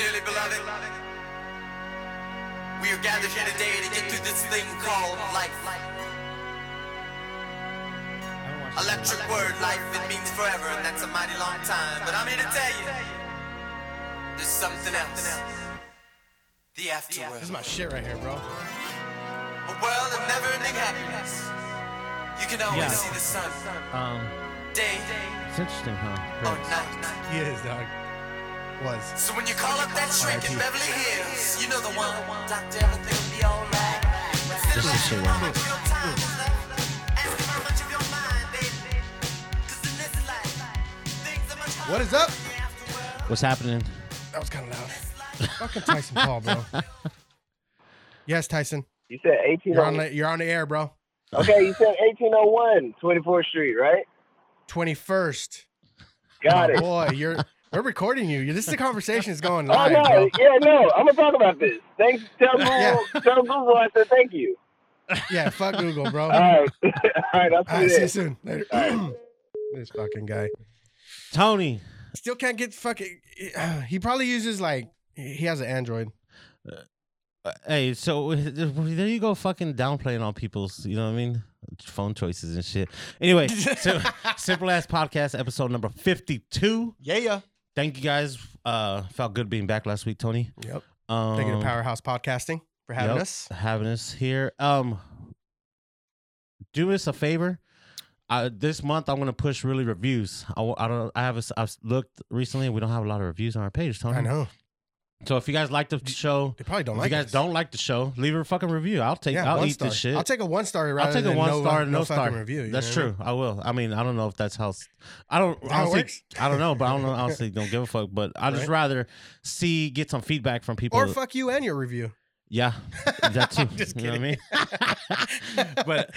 Dearly beloved, we are gathered here today to get through this thing called life. Electric word, life, it means forever, and that's a mighty long time. But I'm here to tell you, there's something else. The afterworld. This is my shit right here, bro. A world of never-ending happiness. You can always Yeah. see the sun, Um, day it's interesting, huh? or night. He is, dog. Was. So when you call up that shrink in Beverly Hills, you know the one. Doctor, everything will be alright. This is shit right here. What is up? What's happening? That was kind of loud. Fucking Tyson Paul, bro. Yes, Tyson. You said You're on oh the, you're on the air, bro. Okay, you said 1801, 24th Street, right? 21st. Got Oh, it. boy, you're we're recording you. This is the conversation is going live. Oh live, no, yeah, no, I'm gonna talk about this. Thanks. Tell Google, Yeah. tell Google I said thank you. Yeah, fuck Google, bro. All right, all right, I'll see right, you see you soon. Later. this fucking guy Tony. still can't get fucking. He probably uses like he has an Android. Uh, hey, so there you go, fucking downplaying on people's, you know what I mean, phone choices and shit. Anyway, so, simple ass podcast episode number fifty-two. Yeah, yeah. Thank you guys. Uh, felt good being back last week, Tony. Yep. Um, Thank you to Powerhouse Podcasting for having yep, us. having us here. Um, do us a favor. Uh, this month I'm gonna push really reviews. I don't. I have. A, I've looked recently. We don't have a lot of reviews on our page, Tony. I know. So if you guys like the show, They probably don't if like you guys us. don't like the show, leave a fucking review. I'll take. Yeah, I'll eat star. this shit. I'll take a one star rather I'll take a one no, star, no, no, star review. That's I true. I will. I mean, I don't know if that's how. I don't. Honestly? I don't know, but I don't know. Honestly, don't give a fuck. But I just Right. rather see get some feedback from people. Or fuck you and your review. Yeah, that too. just you know what I mean? but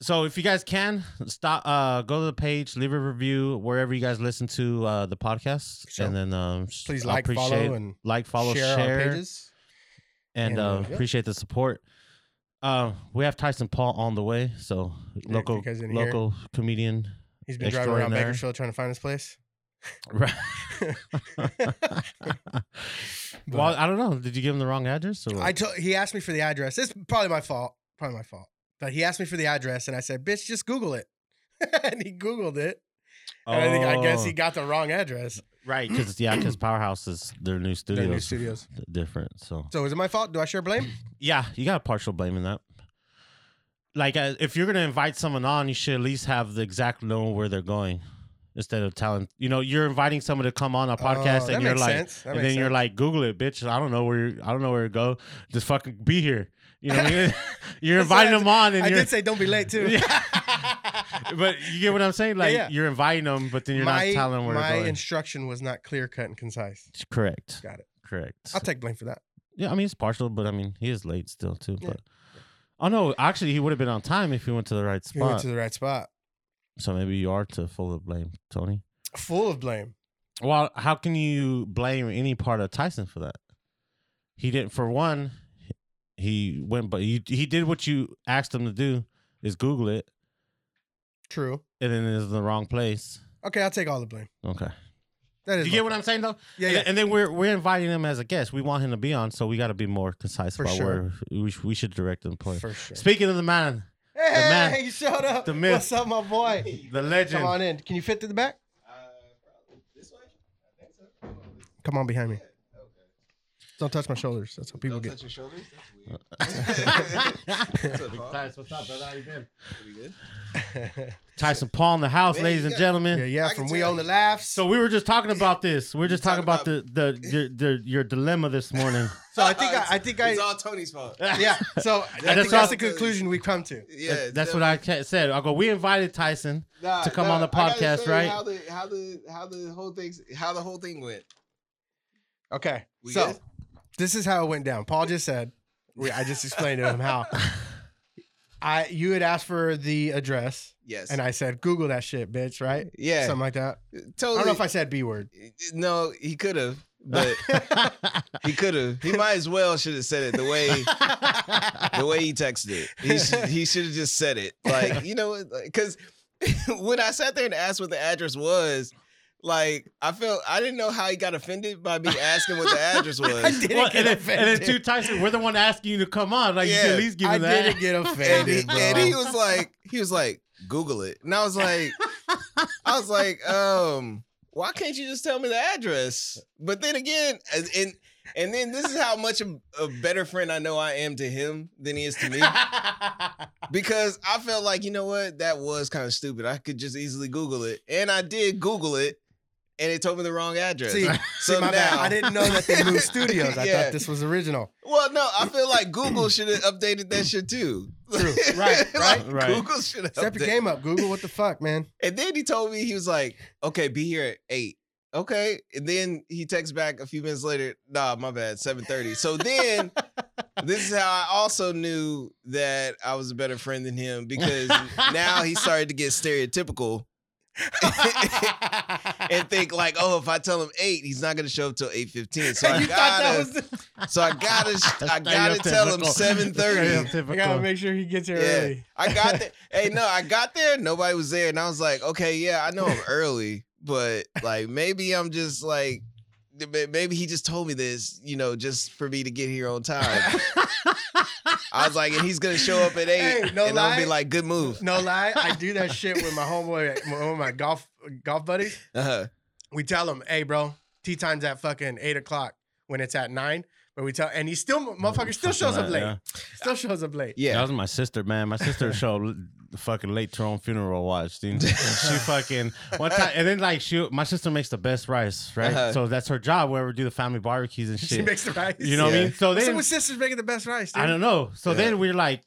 so if you guys can stop, uh, go to the page, leave a review wherever you guys listen to uh the podcast, Sure. and then um, Please like, follow, and like, follow, share, share, our pages. and, And, uh, uh, yeah. appreciate the support. Uh, we have Tyson Paul on the way, so Yeah, if you local local comedian. He's been driving around. Bakersfield trying to find his place. Right. Well, I don't know. Did you give him the wrong address? Or what? I told he asked me for the address. It's probably my fault. Probably my fault. But he asked me for the address, and I said, "Bitch, just Google it." and he Googled it, and I think I guess he Oh, got the wrong address. right because yeah, because Powerhouse is their new studio. Their new studios. different. So So is it my fault? Do I share blame? yeah, you got a partial blame in that. Like uh, if you're gonna invite someone on, you should at least have the exact know where they're going. Instead of telling, you know, you're inviting someone to come on a oh, podcast, Oh, and you're like, and then you're like, Google it, bitch. I don't know where, I don't know where to go. Just fucking be here. You know, what I mean? you're inviting them on, and I did say don't be late too. Yeah. but you get what I'm saying? Like yeah. you're inviting them, but then you're my not telling them where my to go. instruction was not clear cut and concise. Correct. Got it. Correct. I'll take blame for that. yeah, I mean it's partial, but I mean he is late still too. Yeah. But oh no, actually he would have been on time if he went to the right You went spot. to the right spot. So maybe you are to full of blame, Tony. Full of blame. Well, how can you blame any part of Tyson for that? He didn't. For one, he went, but he he did what you asked him to do is Google it, True. and then it's in the wrong place. Okay, I'll take all the blame. Okay. That is. you get what. I'm saying though? Yeah, And- yeah. And, then we're we're inviting him as a guest. We want him to be on, so we got to be more concise For about sure. where we, we should direct him. Play. For sure. Speaking of the man, Hey, man- he showed up. the myth. What's up, my boy? the legend. Come on in. Can you fit to the back? Come on behind me. Don't touch my shoulders. That's how people Don't get. touch your shoulders. That's weird. Uh, Tyson, what's up, brother? How you been? Pretty good. Tyson Paul in the house, Man, ladies you and got- gentlemen. yeah, yeah. I From can we tell own the laughs. So we were just talking about this. We are just You talking about, the the your, your your dilemma this morning. So I think I, I think I It's all Tony's fault. yeah. So I that's think that's the conclusion we come to. Yeah, That- that's what I ca- said. I go. We invited Tyson. Nah, to come nah, on the I gotta podcast, say right? How the how the how the whole thing how the whole thing went. Okay. We so good? This is how it went down. Paul just said. I just explained to him how. I you had asked for the address, Yes. and I said Google that shit, bitch. Right? yeah. Something like that. totally. I don't know if I said B word. No, he could have, but he could have. He might as well should have said it the way the way he texted it. He should, he should have just said it. Like you know, because when I sat there and asked what the address was, like I felt I didn't know how he got offended by me asking what the address was. I didn't Well, get and, then, and then offended. two Tyson, we're the one asking you to come on. Like you Yeah, can at least give I me that. I didn't get and, he, offended, and he was like, he was like, Google it, and I was like, I was like, um, why can't you just tell me the address? But then again, and and, and then this is how much of a better friend I know I am to him than he is to me. because I felt like you know what that was kind of stupid. I could just easily Google it, and I did Google it, and it told me the wrong address. See, so see, my bad. I didn't know that they moved studios. I Yeah. thought this was original. Well, no, I feel like Google should have updated that shit too. True. Right, Like, right. Right. Google should have. Step your game up, Google. What the fuck, man? And then he told me he was like, "Okay, be here at 8. Okay, and then he texts back a few minutes later. Nah, my bad, seven thirty. So then, this is how I also knew that I was a better friend than him because now he started to get stereotypical and think like, oh, if I tell him eight, he's not gonna show up till eight fifteen. So I you thought that gotta, the, so I gotta, I gotta tell him seven thirty. I gotta make sure he gets here Yeah. early. I got there. hey, no, I got there. Nobody was there, and I was like, okay, yeah, I know I'm early, but like maybe I'm just like, maybe he just told me this, you know, just for me to get here on time. I was like, and he's gonna show up at eight, Hey, no and I'll be like, good move. No lie, I do that shit with my homeboy, one of my golf golf buddies. Uh-huh. We tell him, "Hey, bro, tee time's at fucking eight o'clock when it's at nine. But we tell, and he still, motherfucker, still shows up late. Still shows up late. Yeah, that was my sister, man. My sister showed fucking late to her own funeral watch, dude. she fucking one time, and then like she, my sister makes the best rice, right? Uh-huh. So that's her job. Wherever we do the family barbecues and shit, She shit. makes the rice. you know what I mean? So So then with sisters making the best rice. Dude. I don't know. So Yeah. then we're like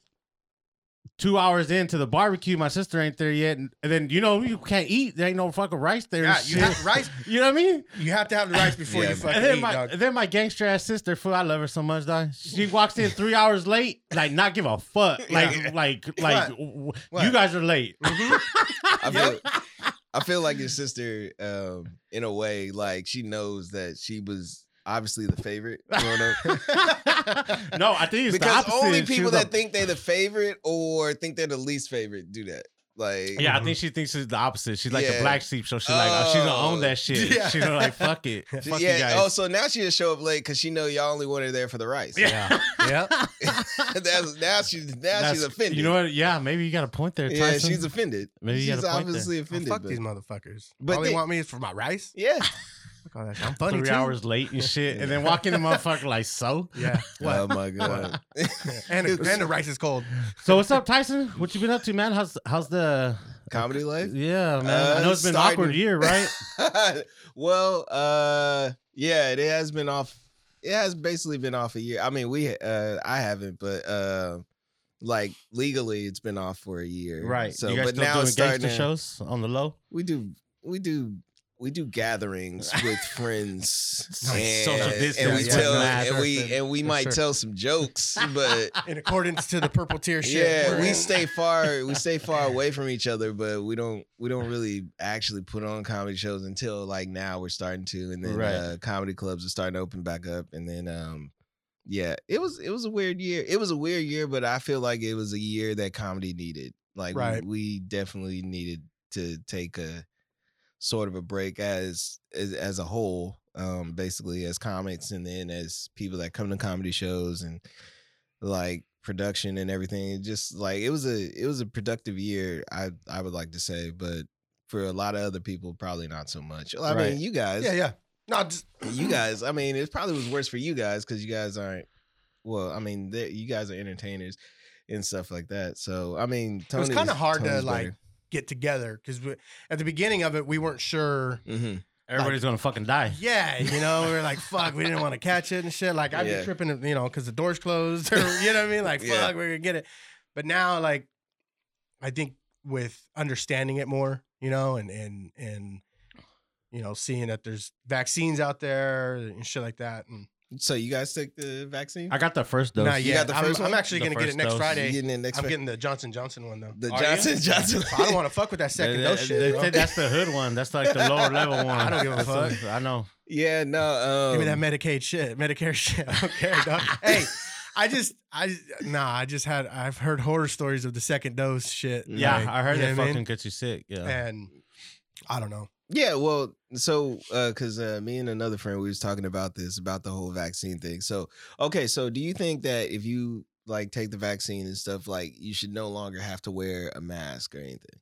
two hours into the barbecue. My sister ain't there yet, and, and then you know you can't eat. There ain't no fucking rice there. Yeah, you have rice. You know what I mean? You have to have the rice before Yeah. you fucking And then eat, my dog. and then my gangster ass sister, fool, I love her so much, dog. She walks in three hours late, like not give a fuck, like Yeah. like like w- What? you guys are late. I feel, I feel like your sister, um, in a way, like she knows that she was obviously the favorite no, I think it's the because opposite. only people that a- think they're the favorite or think they're the least favorite do that. Like, Yeah, I mm-hmm. think she thinks it's the opposite. She's like the Yeah. black sheep, so she's like, oh, she's gonna own Oh. that shit. Oh. Yeah. She's gonna like, fuck it, fuck you yeah. Oh, guys. Oh, so now she just show up late because she know y'all only want her there for the rice. yeah, yeah. That's now she's now That's- she's offended. You know what? Yeah, maybe you got a point there. Yeah, Tyson. she's offended. Maybe you got she's a point there. obviously Oh, offended. fuck but- these motherfuckers. But All they, they- want me is for my rice. yeah. Fuck all that shit. I'm funny three too. hours late and shit, and then walk in the motherfucker like so. Yeah. What? Oh my god. Yeah. And, the, and the rice is cold. So what's up, Tyson? What you been up to, man? How's how's the Comedy life. yeah, man? Uh, I know it's been an starting- awkward year, right? well, uh, yeah, it has been off. It has basically been off a year. I mean, we, uh, I haven't, but uh, like legally, it's been off for a year. right. So, you guys but still now doing it's starting to, shows on the low? we do, we do. We do gatherings with friends, and, and we tell, and we and we might tell some jokes, but In accordance to the purple tier shit. yeah, we stay far. We stay far away from each other, but we don't. We don't really actually put on comedy shows until like now. We're starting to, and then Right. uh, comedy clubs are starting to open back up, and then um, yeah, it was it was a weird year. It was a weird year, but I feel like it was a year that comedy needed. Like Right. we, we definitely needed to take a sort of a break as as, as a whole, um, basically as comics, and then as people that come to comedy shows and like production and everything. It just like it was a it was a productive year. I I would like to say, but for a lot of other people, probably not so much. I Right. mean, you guys, Yeah, yeah. No, just you guys. I mean, it probably was worse for you guys because you guys aren't. Well, I mean, you guys are entertainers and stuff like that. So I mean, it was kind of hard to Tony's like get together because at the beginning of it we weren't sure. hmm Everybody's gonna fucking die. Yeah, you know, we were like, "Fuck," we didn't want to catch it and shit. Like I'd Yeah. be tripping, you know, because the doors closed, or you know what I mean? Like, Yeah. fuck, we're gonna get it. But now, like, I think with understanding it more, you know, and and and you know, seeing that there's vaccines out there and shit like that, and So you guys took the vaccine? I got the first dose. not You yet. got the I'm, first I'm one? actually The gonna get it first next dose. Friday. getting it next? I'm Fri- getting the Johnson Johnson one though. the Are you? Johnson Johnson. I don't want to fuck with that second They- dose they- shit. they bro. say that's the hood one. That's like the lower level one. I don't give a That's the- fuck. I know. Yeah, no. Um, Give me that Medicaid shit, Medicare shit. I don't care, dog. hey, I just, I nah, I just had, I've heard horror stories of the second dose shit. Yeah, like, I heard you know that what I fucking mean? gets you sick. Yeah. And I don't know. Yeah, well, so because uh, me and another friend we was talking about this about the whole vaccine thing. So okay, so do you think that if you like take the vaccine and stuff, like you should no longer have to wear a mask or anything?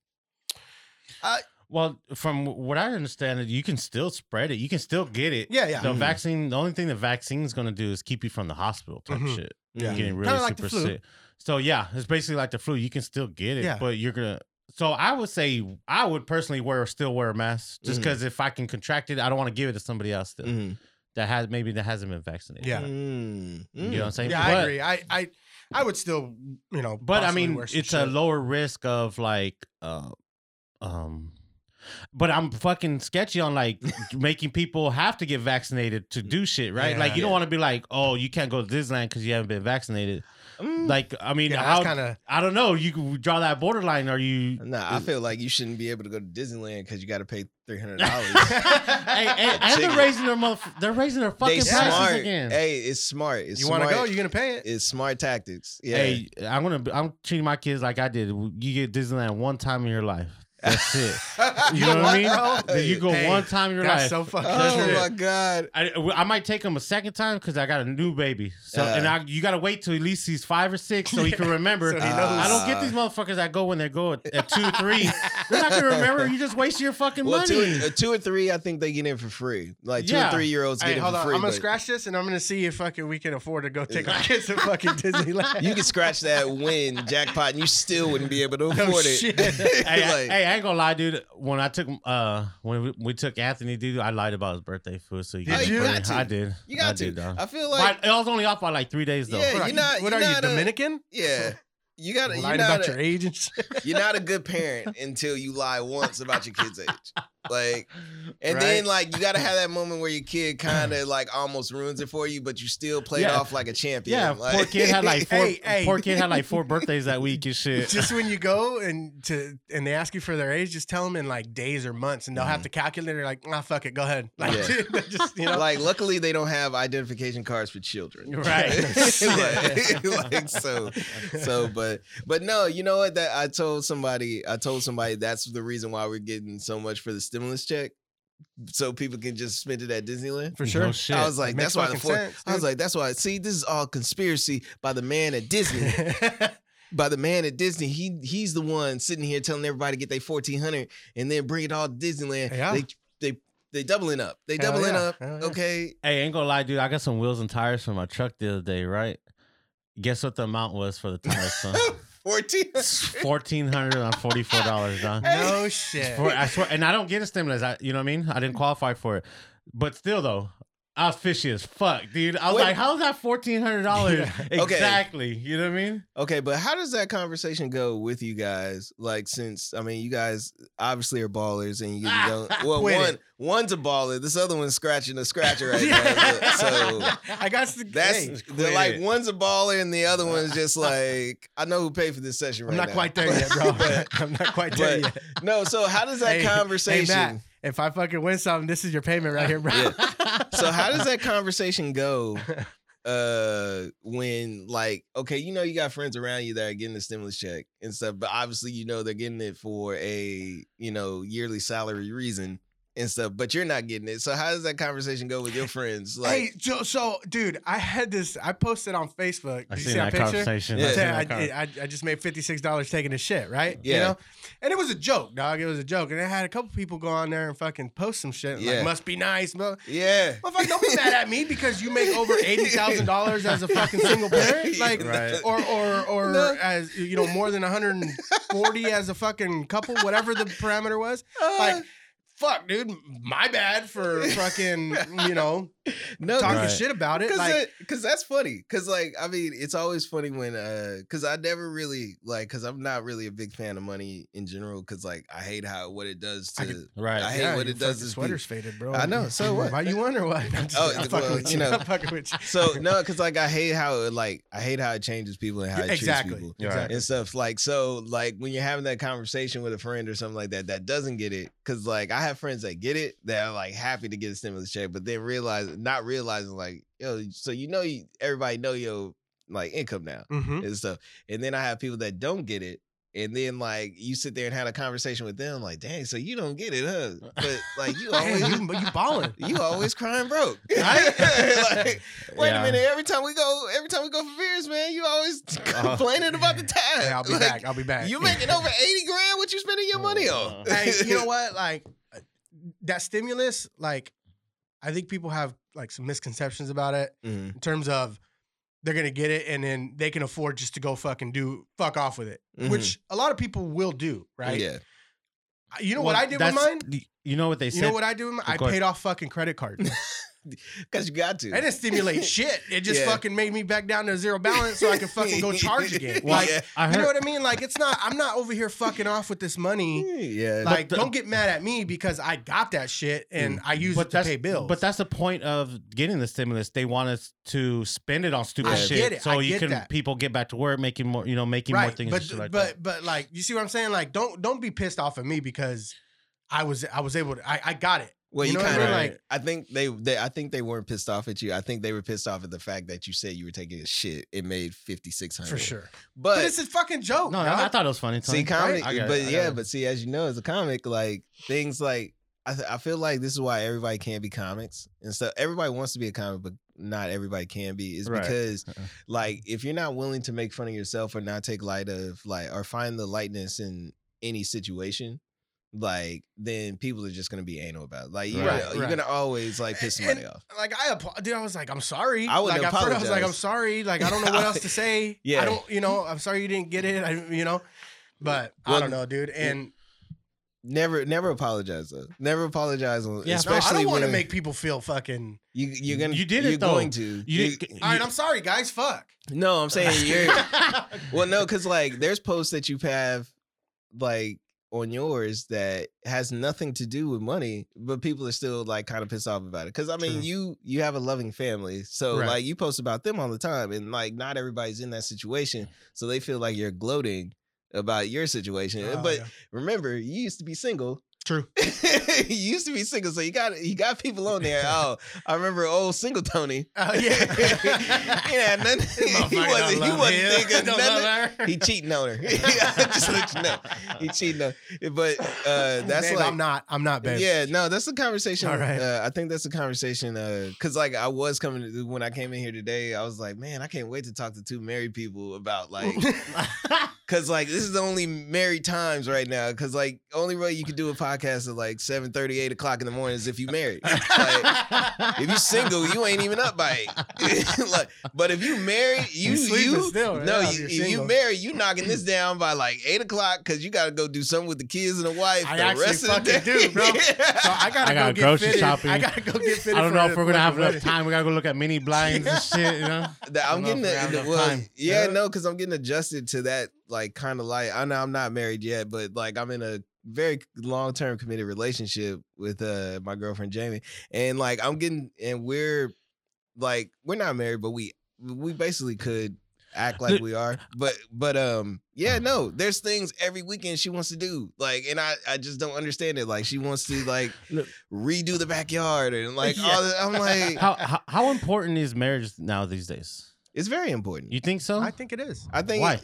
Well, from what I understand, you can still spread it. You can still get it. Yeah, yeah. The Mhm. vaccine, the only thing the vaccine is going to do is keep you from the hospital type Mhm. shit. Yeah. Getting really Kinda like super flu. sick. So yeah, it's basically like the flu. You can still get it, Yeah. but you're gonna. So I would say I would personally wear still wear a mask just because if I can contract it, I don't want to give it to somebody else still Mhm. that has maybe that hasn't been vaccinated. Yeah. Mm, You know what I'm saying? Yeah, but, I agree. I, I I would still, you know, But I mean, wear some it's a lower risk of like, uh, um, but I'm fucking sketchy on like making people have to get vaccinated to do shit, right? like Yeah. you don't want to be like, oh, you can't go to Disneyland because you haven't been vaccinated. Mm. Like, I mean, Yeah, how, kind of I don't know. You can draw that borderline. Are you? Nah, I feel like you shouldn't be able to go to Disneyland because you got to pay three hundred dollars. hey, hey, and they're raising their motherf- they're raising their fucking they prices smart. again. Hey, it's smart. It's you want to go, you're gonna pay it. It's smart tactics. Yeah. Hey, I'm gonna. I'm treating my kids like I did. You get Disneyland one time in your life. That's it. You know what I mean? bro? You go Hey, one time in your That's life. so fucking oh it. my god. I, I might take him a second time because I got a new baby. So Uh. and I you got to wait till at least he's five or six so he can remember. So he knows. I don't get these motherfuckers that go when they go at, at two, three. They're not gonna remember. You just waste your fucking Well, money. two, uh, two or three, I think they get in for free. Like two Yeah. or three year olds get Hey, in hold for on. free. I'm gonna but scratch this, and I'm gonna see if fucking we can afford to go take our kids to fucking Disneyland. You can scratch that win jackpot, and you still wouldn't be able to No afford it. shit. hey, I, Like, hey, I ain't gonna lie, dude. When I took uh when we, we took Anthony, dude, I lied about his birthday food. So you Did you? got to. I did. you got I to. did, dog. I feel But like, I was only off by like three days though. Yeah, What you're you, not- what you're are you not a- Dominican? yeah, you got to. You're Lying about a, your age and shit. you're not a good parent until you lie once about your kid's age. Like, and Right. then like you got to have that moment where your kid kind of like almost ruins it for you, but you still played Yeah. off like a champion. Yeah, like, poor kid had like four. Hey, hey. Poor kid had like four birthdays that week and shit. just when you go and to and they ask you for their age, just tell them in like days or months, and they'll have to calculate. They're like, ah, fuck it, go ahead. Like, Mm-hmm. Yeah. just you know, like luckily they don't have identification cards for children Right. like, like, so so but but no you know what that i told somebody i told somebody that's the reason why we're getting so much for the stimulus check so people can just spend it at disneyland for sure. No shit. I was like, that's why the fucking four, sense, I was like, that's why. See, this is all conspiracy by the man at Disney. by the man at Disney. He he's the one sitting here telling everybody to get their fourteen hundred and then bring it all to Disneyland. Yeah. They they they doubling up. They Hell doubling yeah. up. Hell yeah. Okay. Hey, ain't gonna lie, dude. I got some wheels and tires for my truck the other day, right? Guess what the amount was for the tires, son? Fourteen. Fourteen hundred and forty-four dollars, dog. no shit. For, I swear, and I don't get a stimulus. I, you know what I mean? I didn't qualify for it, but still, though, I was fishy as fuck, dude. I was Wait. like, "How's that fourteen hundred dollars exactly?" You know what I mean? Okay, but how does that conversation go with you guys? Like, since I mean, you guys obviously are ballers, and you don't. Well, one it. one's a baller. This other one's scratching a scratcher right now. So I got to. that's hey, the, like it. one's a baller, and the other one's just like I know who paid for this session. Right now. I'm not now. quite there yet, bro. But- I'm not quite there but- yet. no, so how does that Hey, hey, conversation? Matt. If I fucking win something, this is your payment right here, bro. so how does that conversation go? uh when like okay you know you got friends around you that are getting the stimulus check and stuff but obviously you know they're getting it for a you know yearly salary reason and stuff but you're not getting it so how does that conversation go with your friends like hey, so, so, dude, I had this. I posted on Facebook. I Did you seen see that that picture? conversation. Yeah. I I, said that I, I, I just made fifty six dollars taking a shit, right? Yeah. You know, and it was a joke, dog. It was a joke, and I had a couple people go on there and fucking post some shit. Yeah. Like, must be nice, bro. yeah Motherfucker, don't be mad at me because you make over eighty thousand dollars as a fucking single parent, like, Right. or or or No. as you know more than one hundred and forty as a fucking couple, whatever the parameter was. Like, fuck, dude, my bad for fucking you know no talking Right. shit about it. Cause, Like, it- cause that's funny. Cause like I mean, it's always funny when uh, cause I never really like, cause I'm not really a big fan of money in general. Cause like I hate how what it does I to. could- Right. I hate yeah, what it does fucking to Sweater's faded, bro. I know, so what? Why you wonder why? I'm just, Oh, I'm fucking well, with you you. know. I'm fucking with you. So no, cause like I hate how it like I hate how it changes people and how it exactly, treats people. exactly. And stuff like so, like when you're having that conversation with a friend or something like that that doesn't get it, because like I have friends that get it that are like happy to get a stimulus check, but then realize not realizing like yo, so you know you, everybody know your like income now Mm-hmm. and stuff. And then I have people that don't get it and then like you sit there and had a conversation with them, like, dang, so you don't get it, huh? But like you always you, you balling. you always crying broke. Right? like, wait Yeah. a minute, every time we go, every time we go for beers, man, you always Uh-huh. complaining about the time. Hey, I'll be Like, back. I'll be back. You making over 80 grand? What you spending your money on? hey, you know what? Like uh, that stimulus, like I think people have like some misconceptions about it Mhm, in terms of they're gonna get it and then they can afford just to go fucking do fuck off with it, mhm. which a lot of people will do, right? Yeah. You know Well, what I did with mine? You know what they You said? know what I do? with mine? I paid off fucking credit cards. Because you got to. I didn't stimulate shit. It just Yeah. fucking made me back down to zero balance so I could fucking go charge again. Like, yeah. I you know what I mean? Like, it's not. I'm not over here fucking off with this money. yeah. Like, the- don't get mad at me because I got that shit and mm. I use it to pay bills. But that's the point of getting the stimulus. They want us to spend it on stupid I shit, get it. so I you get can that. people get back to work, making more, you know, making more things. But like but that. but like, you see what I'm saying? Like, don't don't be pissed off at me because I was I was able to I, I got it. Well, You you, know kind of mean? like. Like- I think they, they, I think they weren't pissed off at you. I think they were pissed off at the fact that you said you were taking a shit. It made fifty six hundred For sure. But, But, it's a fucking joke. no, dog. I, I thought it was funny. see, Tony. comic. I got but yeah, but see, as you know, as a comic, like things like I, th- I feel like this is why everybody can't be comics and so Everybody wants to be a comic, but not everybody can be. Is Right. because Uh-uh. like if you're not willing to make fun of yourself or not take light of like or find the lightness in any situation like then people are just gonna be anal about it. like you're, Right, gonna, you're right. gonna always like piss And- somebody off Like I, dude, I was like, I'm sorry. I wouldn't like at first I was like, I'm sorry. Like I don't know what else to say. Yeah. I don't, you know, I'm sorry you didn't get it. I, you know, but I don't know, dude. And never never apologize though never apologize on Yeah, I no, I especially don't want to make people feel fucking. you, you're gonna You did you're it, though. going to You, You- didn't- All right, I'm sorry, guys. Fuck. no i'm saying you're well no because like there's posts that you have like on yours that has nothing to do with money but people are still like kind of pissed off about it because i mean True. you you have a loving family so Right. like you post about them all the time and like not everybody's in that situation mm. so they feel like you're gloating about your situation Oh, but yeah. remember you used to be single True. you used to be single, so you got you got people on there. Oh, I remember old single Tony. Oh he yeah. had nothing. he wasn't. He wasn't him. thinking nothing. her. He cheating on her. Just let you know, he cheating on. But uh, that's Babe, like I'm not. I'm not, babe. yeah, no, that's a conversation. All right. Uh, I think that's a conversation. Uh, cause like I was coming to, when I came in here today, I was like, man, I can't wait to talk to two married people about like, cause like this is the only married times right now. Cause like only way you can do a podcast at like 7 8 o'clock in the morning is if you married. like, if you single, you ain't even up by eight. like, but if you married, you You you still, no, yeah, you, if you're you single. married, you knocking this down by like eight o'clock because you got to go do something with the kids and the wife. I the actually rest of the fucking day. do, bro. So I gotta I go gotta get grocery fitted. shopping. I gotta go get fitted. I don't for know if we're gonna have enough wedding. time. We gotta go look at mini blinds and shit. You know, I'm I getting don't know if we the, well, yeah, Yeah. no, because I'm getting adjusted to that like kind of like I know I'm not married yet, but like I'm in a very long term committed relationship with uh my girlfriend Jamie, and like I'm getting and we're like we're not married, but we we basically could act like we are, but but um yeah no, there's things every weekend she wants to do like, and I I just don't understand it. Like she wants to like redo the backyard and like Yeah. all that. I'm like how, how how important is marriage now these days? it's very important. You think so? I think it is. I think Why?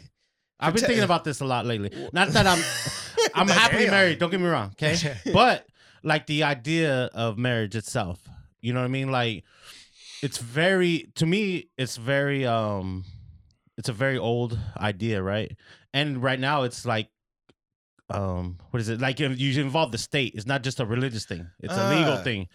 I've been thinking about this a lot lately. Not that I'm I'm happily married. Don't get me wrong, okay? But like the idea of marriage itself, you know what I mean? Like it's very to me, it's very um, it's a very old idea, right? And right now, it's like um, what is it like? You involve the state. It's not just a religious thing. It's a legal Ah. thing.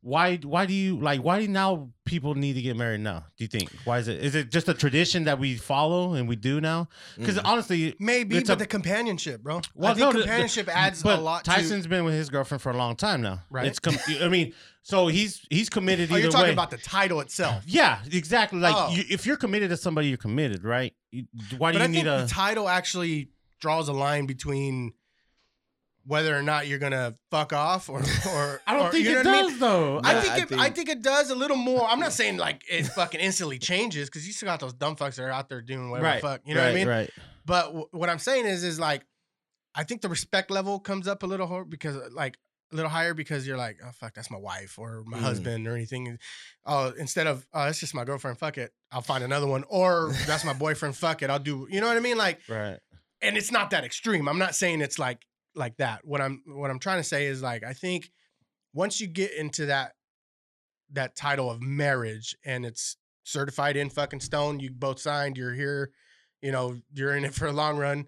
Why? Why do you like? Why do now people need to get married now? Do you think? Why is it? Is it just a tradition that we follow and we do now? Because Mm. honestly, Maybe, but a- the companionship, bro. Well, I think no, the- the- companionship adds but a lot. Tyson's been with his girlfriend for a long time now. Right. It's com- I mean, so he's he's committed to. Oh, either you're talking way. about the title itself. yeah, exactly. Like Oh. you, if you're committed to somebody, you're committed, right? Why do But I you think need a? the title actually draws a line between whether or not you're gonna fuck off or or I don't or- think you know it what I mean? does though. I Nah, think I it, I think- think it does a little more. I'm not saying like it fucking instantly changes because you still got those dumb fucks that are out there doing whatever right. the fuck. You know right, what I mean? Right. But w- what I'm saying is, is like, I think the respect level comes up a little hard because, like, a little higher because you're like, oh fuck, that's my wife or my Mm. husband or anything. Oh, instead of oh, that's just my girlfriend. Fuck it, I'll find another one. Or that's my boyfriend. Fuck it, I'll do. You know what I mean? Like, Right. And it's not that extreme. I'm not saying it's like like that. What I'm what I'm trying to say is like I think once you get into that that title of marriage and it's certified in fucking stone, you both signed, you're here, you know, you're in it for a long run,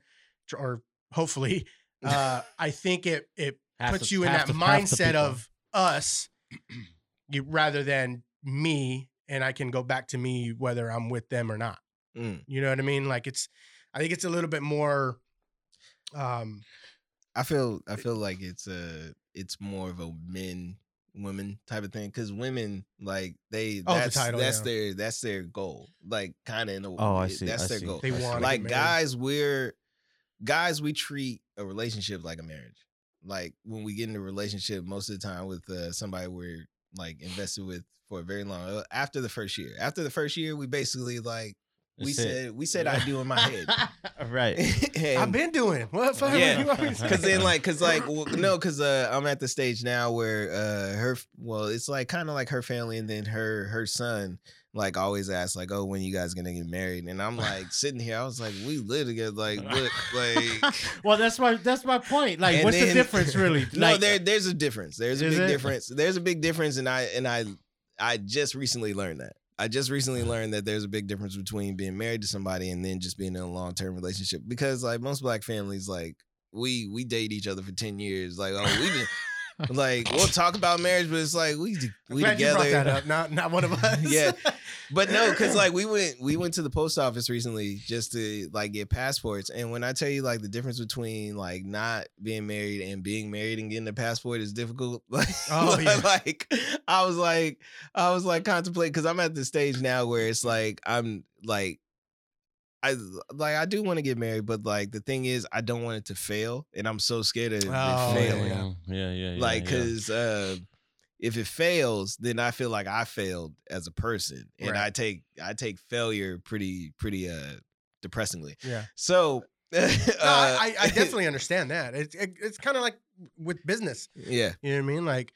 or hopefully. Uh, I think it it Half puts the- you in that the- mindset of us, you rather than me, and I can go back to me whether I'm with them or not. Mm. You know what I mean? Like it's, I think it's a little bit more. Um, I feel I feel like it's a it's more of a men women type of thing because women like they Oh, the that's title, that's yeah. their that's their goal like kind of in a Oh, I see, that's I their see. goal They want like guys we're guys we treat a relationship like a marriage like when we get in a relationship most of the time with uh, somebody we're like invested with for a very long uh, after the first year after the first year we basically like we That's it. said we said I do in my head right. I've been doing what? Fuck, Yeah. Cause then like, cause like, well, no, cause uh, I'm at the stage now where uh, her, well, it's like kind of like her family, and then her her son like always asks like, oh, when you guys gonna get married? And I'm like sitting here, I was like, we live together, like, look, like. well, that's my that's my point. Like, And what's the difference, really? No, Like, there there's a difference. There's a big it? difference. There's a big difference, and I and I I just recently learned that. I just recently learned that there's a big difference between being married to somebody and then just being in a long term relationship. Because like most black families, like we we date each other for ten years. Like oh we've been like we'll talk about marriage, but it's like we we glad you together. brought that up. Not not one of us. Yeah. But no, because like we went we went to the post office recently just to like get passports. And when I tell you like the difference between like not being married and being married and getting a passport is difficult. Like, Oh, yeah. like I was like I was like contemplating because I'm at the stage now where it's like I'm like I like I do want to get married, but like the thing is I don't want it to fail, and I'm so scared of it Oh, yeah, failing. yeah. yeah, yeah, yeah. Like, yeah. cause uh, if it fails, then I feel like I failed as a person, and Right. I take I take failure pretty pretty uh depressingly. yeah. So, uh, No, I, I I definitely understand that. It's it, it's kind of like with business. yeah. You know what I mean? Like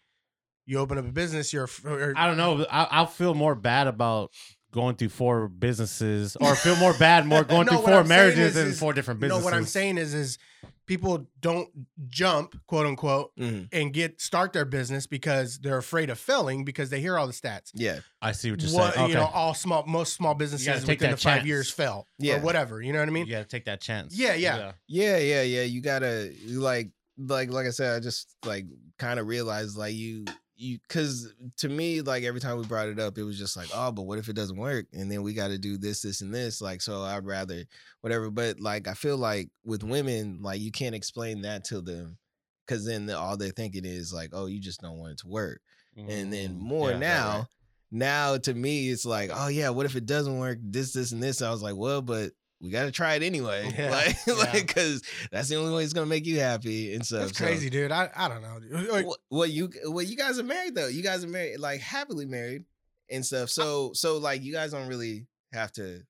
you open up a business, you're or, I don't know. I, I'll feel more bad about going through four businesses, or feel more bad more going No, through four I'm marriages is- than is- four different businesses. no. What I'm saying is is people don't jump quote unquote Mhm. and get start their business because they're afraid of failing because they hear all the stats. Yeah. I see what you're What saying. Okay. you know, all small most small businesses take within that the five years fell Yeah. or whatever. You know what I mean? you gotta take that chance. Yeah, yeah. Yeah, yeah, yeah. You gotta like like like I said, I just like kind of realized like you you because to me like every time we brought it up, it was just like oh, but what if it doesn't work? And then we got to do this, this, and this. Like so, I'd rather whatever. But like I feel like with women, like you can't explain that to them because then the, all they're thinking is like oh, you just don't want it to work. And then Mm, more yeah, now. Now to me, it's like, oh yeah, what if it doesn't work? This, this, and this. I was like, well, but we got to try it anyway, Yeah, like, yeah. like, because that's the only way it's gonna make you happy and stuff. That's crazy, dude. I, I don't know. Like, well, well, you, well, you guys are married though. You guys are married, like happily married and stuff. So, so like, you guys don't really have to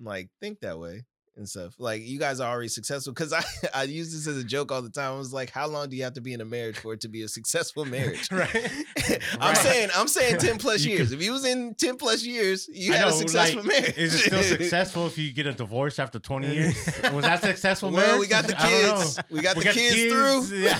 like think that way and stuff. Like, you guys are already successful. Because I, I use this as a joke all the time. I was like, how long do you have to be in a marriage for it to be a successful marriage? right? I'm Right. saying, I'm saying ten plus You years. could- if you was in ten plus years, you I had a successful like, marriage. Is it still successful if you get a divorce after 20 uh, years? Was that successful well, marriage? we got the know. kids. We got We the kids, through. Yeah.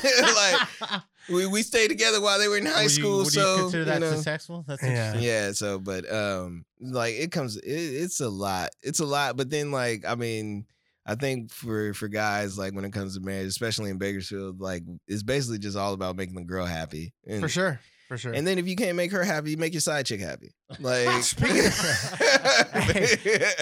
like we, we stayed together while they were in high Would you- school. would you so consider that you know. successful? That's Yeah. interesting. yeah. So, but um, like it comes, it, it's a lot. It's a lot. But then, like, I mean. I think for for guys like when it comes to marriage, especially in Bakersfield, like it's basically just all about making the girl happy. And, For sure. For sure. And then if you can't make her happy, make your side chick happy. Like Speaking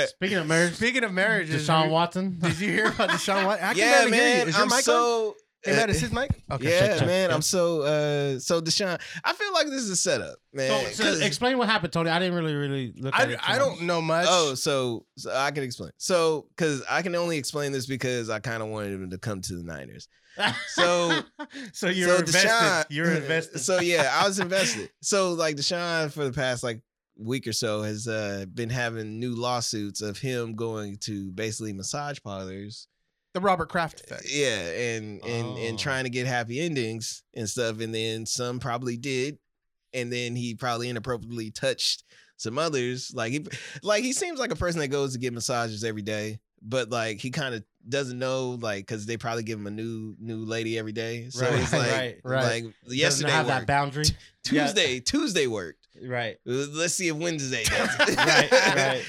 Speaking of marriage, Speaking of marriage, Deshaun you- Watson. Did you hear about Deshaun Watson? I can yeah, hear you. man. Is your I'm mic on? So Hey, that is his mic. Okay. yeah, check, check, man. check. I'm so uh so Deshaun. I feel like this is a setup, man. So, 'cause- so explain what happened, Tony. I didn't really, really look at I, it. too I don't know much. oh, so, so I can explain. So, because I can only explain this because I kind of wanted him to come to the Niners. So- so you're so invested. Deshaun, you're invested. So yeah, I was invested. So like Deshaun for the past like week or so has uh been having new lawsuits of him going to basically massage parlors the Robert Kraft effect. Yeah, and and Oh. and trying to get happy endings and stuff, and then some probably did, and then he probably inappropriately touched some others. Like he, like he seems like a person that goes to get massages every day, but like he kind of doesn't know like because they probably give him a new new lady every day. So Right, he's like, right, right. like Doesn't yesterday have that worked. boundary. Yeah. Tuesday, Tuesday worked. Right. Uh, Let's see if Wednesday. Right, right.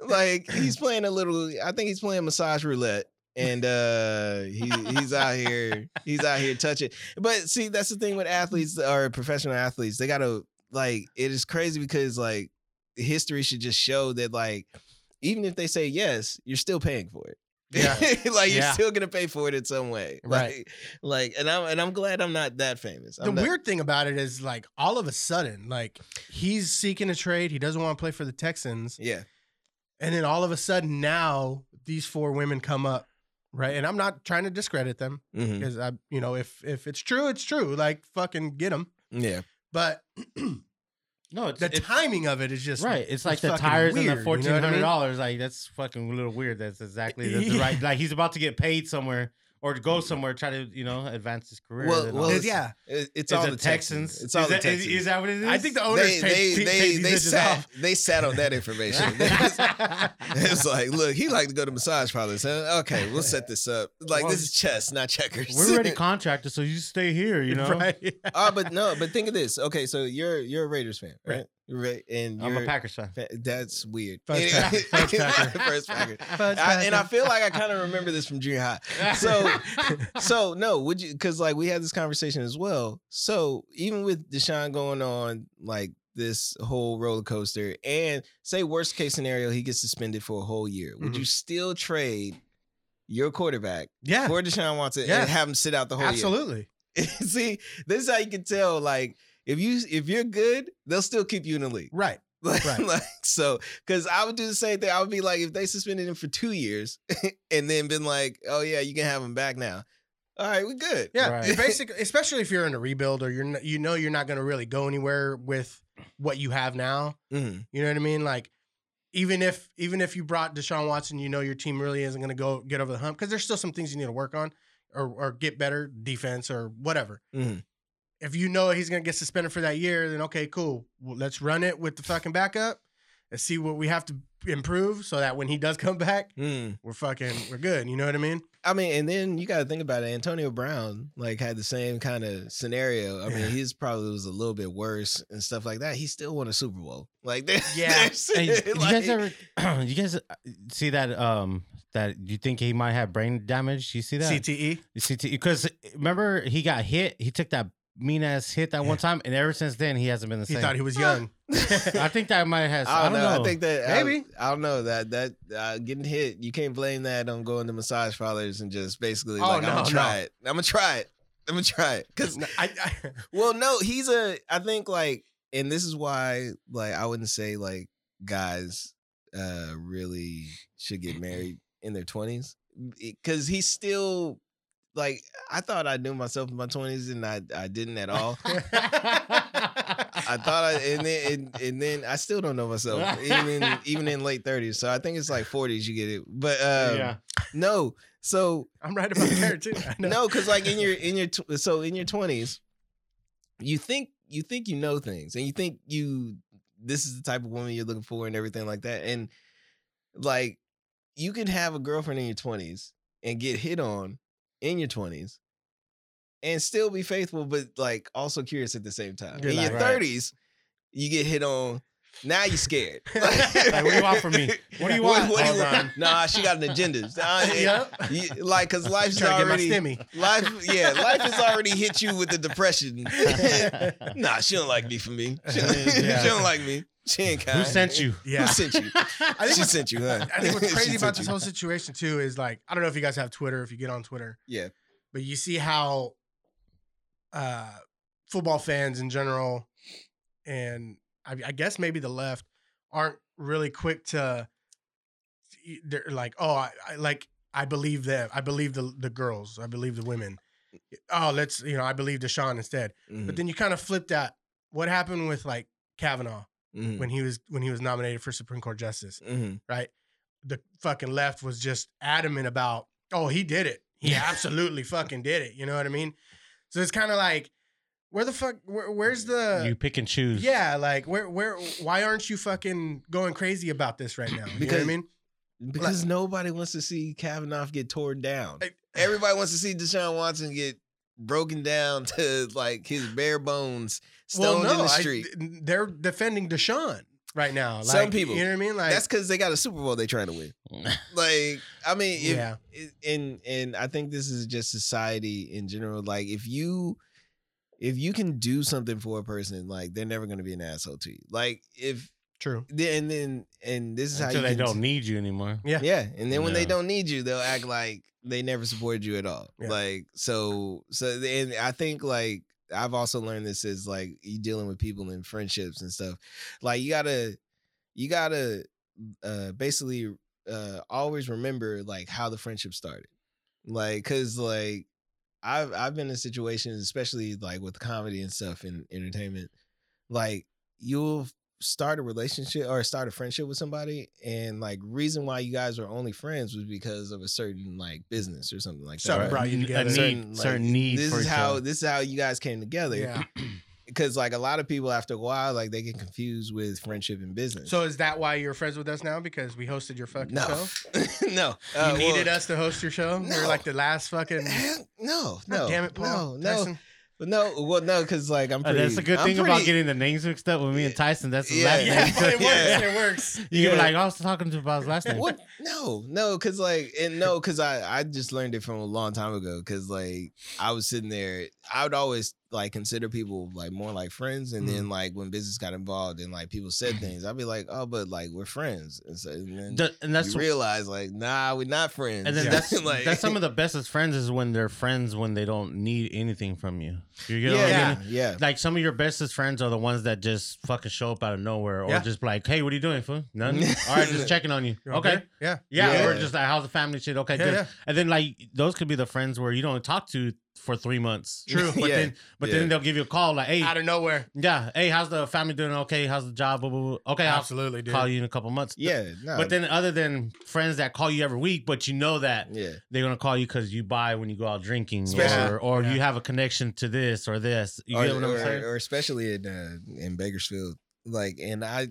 Like he's playing a little. I think he's playing massage roulette, and uh he he's out here. He's out here touching. But see, that's the thing with athletes or professional athletes. They gotta like. It is crazy because like history should just show that like even if they say yes, you're still paying for it. Yeah. like you're Yeah. still gonna pay for it in some way. Right. Like, like and I'm and I'm glad I'm not that famous. The I'm not- weird thing about it is like all of a sudden, like he's seeking a trade. He doesn't want to play for the Texans. Yeah. And then all of a sudden now these four women come up, right? And I'm not trying to discredit them mm-hmm. because I, you know, if if it's true, it's true. Like fucking get them. Yeah. But No, it's, the it's timing of it is just right. It's like the fucking tires and weird, the you know I mean? dollars. Like that's fucking a little weird. That's exactly the, the right. Like he's about to get paid somewhere or to go somewhere, try to you know advance his career. Well- well, It's- yeah. It- it's Is all the Texans. Texans. It's all is the that, is- Texans. Is, that what it is? I think the owners they take, they take, they, these they sat off. they sat on that information. it's like, look, he like to go to massage parlors. Huh? Okay, we'll set this up. Like Well, this is chess, not checkers. We're already contracted, so you stay here. You know, right? oh, but no, but think of this. Okay, so you're you're a Raiders fan, right? Right. Right, and I'm you're a Packers fan. That's weird. Fudge Anyway, Packer. Fudge Packer. First Packer. Fudge I, and I feel like I kind of remember this from junior high. So so no, would you? Because like we had this conversation as well. So even with Deshaun going on like this whole roller coaster, and say worst case scenario, he gets suspended for a whole year, would Mhm. you still trade your quarterback Yeah, for Deshaun Watson Yeah. and have him sit out the whole absolutely. year? See, this is how you can tell. Like if you if you're good, they'll still keep you in the league. Right. Like, Right. like, so, because I would do the same thing. I would be like, if they suspended him for two years and then been like, oh yeah, you can have him back now. All right, we're good. Yeah, Right. basically, especially if you're in a rebuild or you're n- you know you're not going to really go anywhere with what you have now. Mhm. You know what I mean? Like even if even if you brought Deshaun Watson, you know your team really isn't going to go get over the hump because there's still some things you need to work on or or get better defense or whatever. Mhm. If you know he's going to get suspended for that year, then okay, cool. Well, let's run it with the fucking backup and see what we have to improve so that when he does come back, Mhm. we're fucking we're good. You know what I mean? I mean, and then you got to think about it. Antonio Brown like had the same kind of scenario. I mean, Yeah. his probably was a little bit worse and stuff like that. He still won a Super Bowl. Like, there- Yeah. Hey, you guys ever? you guys uh, see that? Um, that you think he might have brain damage? You see that? CTE. CT because remember he got hit. He took that mean ass hit that one time, and ever since then he hasn't been the same. He same. thought he was young. I think that might have. I don't, know. I think that I- Maybe. I, don't know that that uh, getting hit. You can't blame that on going to massage parlors and just basically Oh, like I'm no, gonna try no. it. I'm gonna try it. I'm gonna try it because No, I, I, well, no, he's a. I think like, and this is why like I wouldn't say like guys uh really should get married in their twenties because he's still like I thought I knew myself in my twenties and I I didn't at all. I thought I and then and, and then I still don't know myself even in even in late thirties. So I think it's like forties you get it. But um, yeah. no. So I'm right about there too. No, because like in your in your tw- so in your twenties, you think you think you know things, and you think you this is the type of woman you're looking for, and everything like that, and like you can have a girlfriend in your twenties and get hit on in your twenties, and still be faithful, but like also curious at the same time. You're in your right. thirties, you get hit on. Now you're scared. Like, what do you want from me? What do you want? What, do you want? Nah, she got an agenda. Nah, eh, Yep. you- like, cause life's already. Life, yeah, life has already hit you with the depression. nah, she don't like me for me. She, Yeah. she don't like me. She ain't kind. Who sent you? Yeah. Who sent you? I think she what's, sent you, huh? I think what's crazy about this you. whole situation too is like I don't know if you guys have Twitter, if you get on Twitter, Yeah. but you see how uh, football fans in general, and I, I guess maybe the left aren't really quick to. They're like, oh, I, I like I believe them. I believe the the girls. I believe the women. Oh, let's you know, I believe Deshaun instead. Mhm, But then you kind of flip that. What happened with like Kavanaugh mhm, when he was when he was nominated for Supreme Court justice? mhm. right? The fucking left was just adamant about, oh, he did it. He absolutely fucking did it. You know what I mean? So it's kind of like, where the fuck? Where, where's the? you pick and choose. yeah, like where where? Why aren't you fucking going crazy about this right now? You know what I Because- mean? because nobody wants to see Kavanaugh get torn down. I- Everybody wants to see Deshaun Watson get broken down to like his bare bones, stoned in the I- street. they're defending Deshaun right now. Like, Some people. you know what I mean? Like That's because they got a Super Bowl they're trying to win. Like, I mean, if, Yeah. and and I think this is just society in general. Like, if you if you can do something for a person, like they're never going to be an asshole to you. Like, if true. then and then and this is how you they can, don't need you anymore. Yeah. Yeah, and then when they don't need you, they'll act like they never supported you at all. Yeah. Like so, so and I think like I've also learned this is like you dealing with people in friendships and stuff. Like you gotta, you gotta, uh, basically, uh, always remember like how the friendship started. Like, cause like I've I've been in situations, especially like with comedy and stuff and entertainment, like you'll start a relationship or start a friendship with somebody and like reason why you guys were only friends was because of a certain like business or something like that. Something right? brought you A together. need- Certain, certain need This for is how other. this is how you guys came together. Yeah. Because like a lot of people after a while, like they get confused with friendship and business. So is that why you're friends with us now? Because we hosted your fucking no, show? no, You Uh, needed well, us to host your show? We were like the last fucking Hell, no, God no, damn it, Paul. no, no, Tyson. But no, well, no, because like I'm Uh, pretty. that's the good I'm thing about getting the names mixed up with me and Tyson. That's his Yeah. last Yeah. name. it works. Yeah. It works. You can be like, I was talking to about his last name. What? No, no, because like, and no, because I I just learned it from a long time ago. Because like, I was sitting there, I would always like consider people like more like friends, and Mm-hmm. then like when business got involved and like people said things, I'd be like, oh, but like we're friends, and so and then The- and that's you realize like, nah, we're not friends. and then Yeah. that's like that's some of the bestest friends is when they're friends when they don't need anything from you. You get what I yeah, mean? yeah, Like some of your bestest friends are the ones that just fucking show up out of nowhere, or Yeah. just like, "Hey, what are you doing, fool? Nothing. All right, just checking on you. You want Okay, beer? Yeah. yeah, Yeah. Or just like, how's the family shit? Okay, Yeah, good. yeah. And then like those could be the friends where you don't talk to for three months. True. but Yeah. then but Yeah. then they'll give you a call like, "Hey, Out of nowhere. yeah, hey, how's the family doing? Okay, how's the job? Blah, blah, blah. Okay, I'll Absolutely, dude. call you in a couple months. yeah. No, But then, other than friends that call you every week, but you know that yeah, they're gonna call you because you buy when you go out drinking, Especially- or or Yeah. you have a connection to this or this. You or, get what I'm saying? or especially in uh, in Bakersfield, like, and I,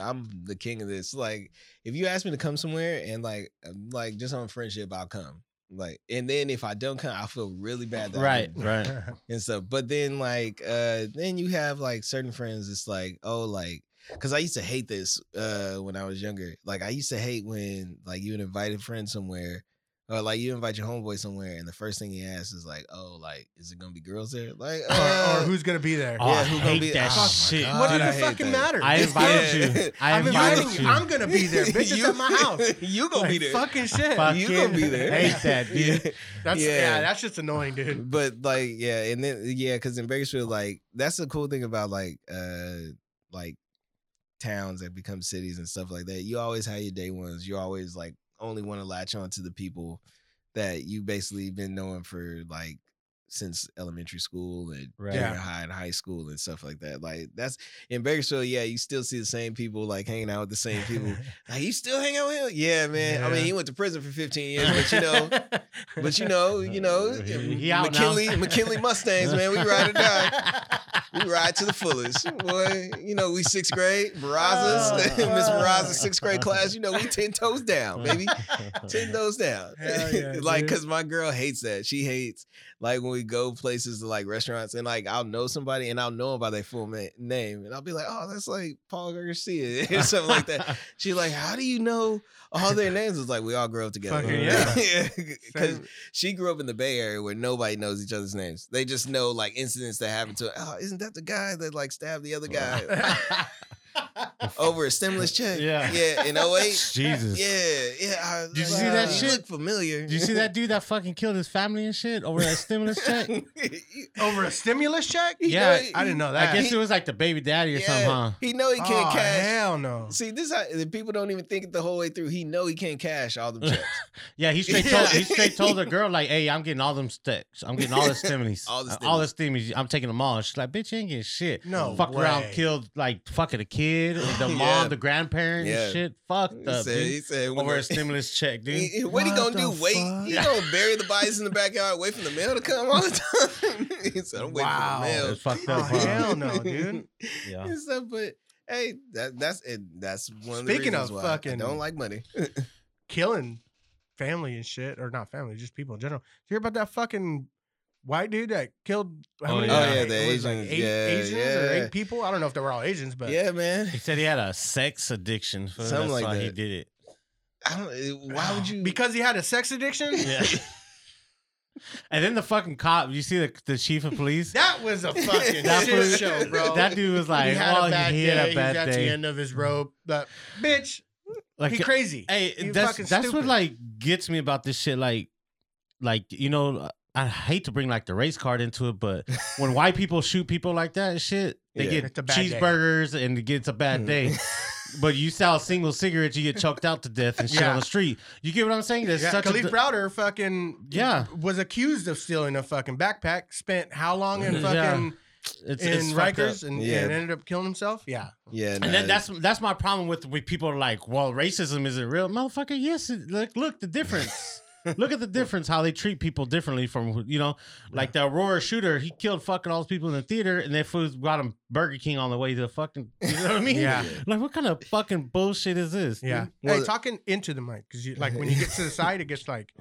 I'm the king of this. Like, if you ask me to come somewhere and like, um, like just on friendship, I'll come. Like, and then if I don't come, I feel really bad. That right, right. and stuff. But then like uh then you have like certain friends it's like, oh like cause I used to hate this uh when I was younger. Like I used to hate when like you would invite a friend somewhere or like you invite your homeboy somewhere and the first thing he asks is like, oh like is it gonna be girls there? Like or, uh, or who's gonna be there? Oh, Yeah, I who gonna hate be- that Oh my shit. God. what Dude, does I it fucking that. matter? I invited Yeah. you. I I'm invited inviting you. you. I'm gonna be there. Bitch, it's at my house. you gonna Like, be there. Fucking shit. Fuck. you gonna be there. Hate that, dude. That's yeah. Yeah. that's just annoying, dude. but like yeah and then yeah because in bakersfield like that's the cool thing about like uh like towns that become cities and stuff like that you always have your day ones you always like only want to latch on to the people that you basically been knowing for like since elementary school and Right. junior Yeah. high and high school and stuff like that. Like that's in Bakersfield, yeah, you still see the same people like hanging out with the same people. Like you still hang out with him? Yeah, man. I mean, he went to prison for 15 years, but you know, but you know, you know, He- he out now. McKinley, McKinley Mustangs, man. We ride or die. We ride to the fullest, boy. You know, we sixth grade, Barrazas, Oh. Miss Barrazas sixth grade class. You know, we ten toes down, baby, ten toes down. Yeah, like, dude. cause my girl hates that. She hates like when we go places to like restaurants and like I'll know somebody and I'll know them by their full ma- name and I'll be like, oh, that's like Paul Garcia or something like that. She's like, how do you know all their names? It's like we all grew up together. Fucking yeah, because she grew up in the Bay Area where nobody knows each other's names. They just know like incidents that happened to. Oh, isn't that the guy that like stabbed the other guy over a stimulus check? Yeah. yeah, in 08? Jesus. Yeah, yeah. I, Did you like, see that you shit? Look familiar. Did you see that dude that fucking killed his family and shit over that stimulus check? Over a stimulus check? Yeah, know- I didn't know that. I that. guess it was like the baby daddy or yeah, something, huh? He know he can't oh, cash. hell no. See, this how the people don't even think it the whole way through. He know he can't cash all them checks. Yeah, he straight told he straight told the girl like, "Hey, I'm getting all them sticks. I'm getting all the stimulus, All the all the stimulus. I'm taking them all." And she's like, "Bitch, you ain't getting shit. No fuck around, way. killed like fucking a kid, the mom, Yeah. the grandparent, Yeah. shit. Fucked He up, said, dude. he said, Over a stimulus check, dude. He- he- what, he What gonna do? the Wait? fuck? He gonna bury the bodies in the backyard, wait for the mail to come all the time? he said, "I'm waiting Wow. for the mail." It's fucked Oh, up. huh? hell no, dude. Yeah. and stuff, but hey, that that's and that's one of the Speaking reasons of why fucking- I don't like money. killing family and shit, or not family, just people in general. Did you hear about that fucking white dude that killed? Oh, many- yeah. Oh, yeah, it the was like eight Yeah, Asians or eight people. I don't know if they were all Asians, but yeah, man. He said he had a sex addiction. fool. Something That's like why he did it. I don't. eh, Why would you? Because he had a sex addiction. Yeah. and then the fucking cop, you see the the chief of police? That was a fucking That shit was- show, bro. That dude was like, he had oh, a bad he day. a bad He's at the end of his rope. But bitch, like he crazy. Hey, He that's fucking that's what like gets me about this shit. Like, like you know, I hate to bring like the race card into it, but when white people shoot people like that shit, they Yeah. get It's a bad day. cheeseburgers and it gets a bad hmm. day. but you sell a single cigarette, you get choked out to death and shit Yeah. on the street. You get what I'm saying? There's Yeah, such Kalief a Browder fucking Yeah. was accused of stealing a fucking backpack. Spent how long in mm-hmm. Yeah. fucking it's, in it's. Rikers and, Yeah. and ended up killing himself? Yeah, yeah, And then that's that's my problem with with people are like, "Well, racism isn't real, motherfucker." Yes, it, look, look the difference. look at the difference how they treat people differently from you know, like the Aurora shooter. He killed fucking all those people in the theater, and they fools got him Burger King on the way to the fucking. You know what I mean? Yeah. Like, what kind of fucking bullshit is this? yeah. Well- hey, talking into the mic because you like when you get to the side, it gets like,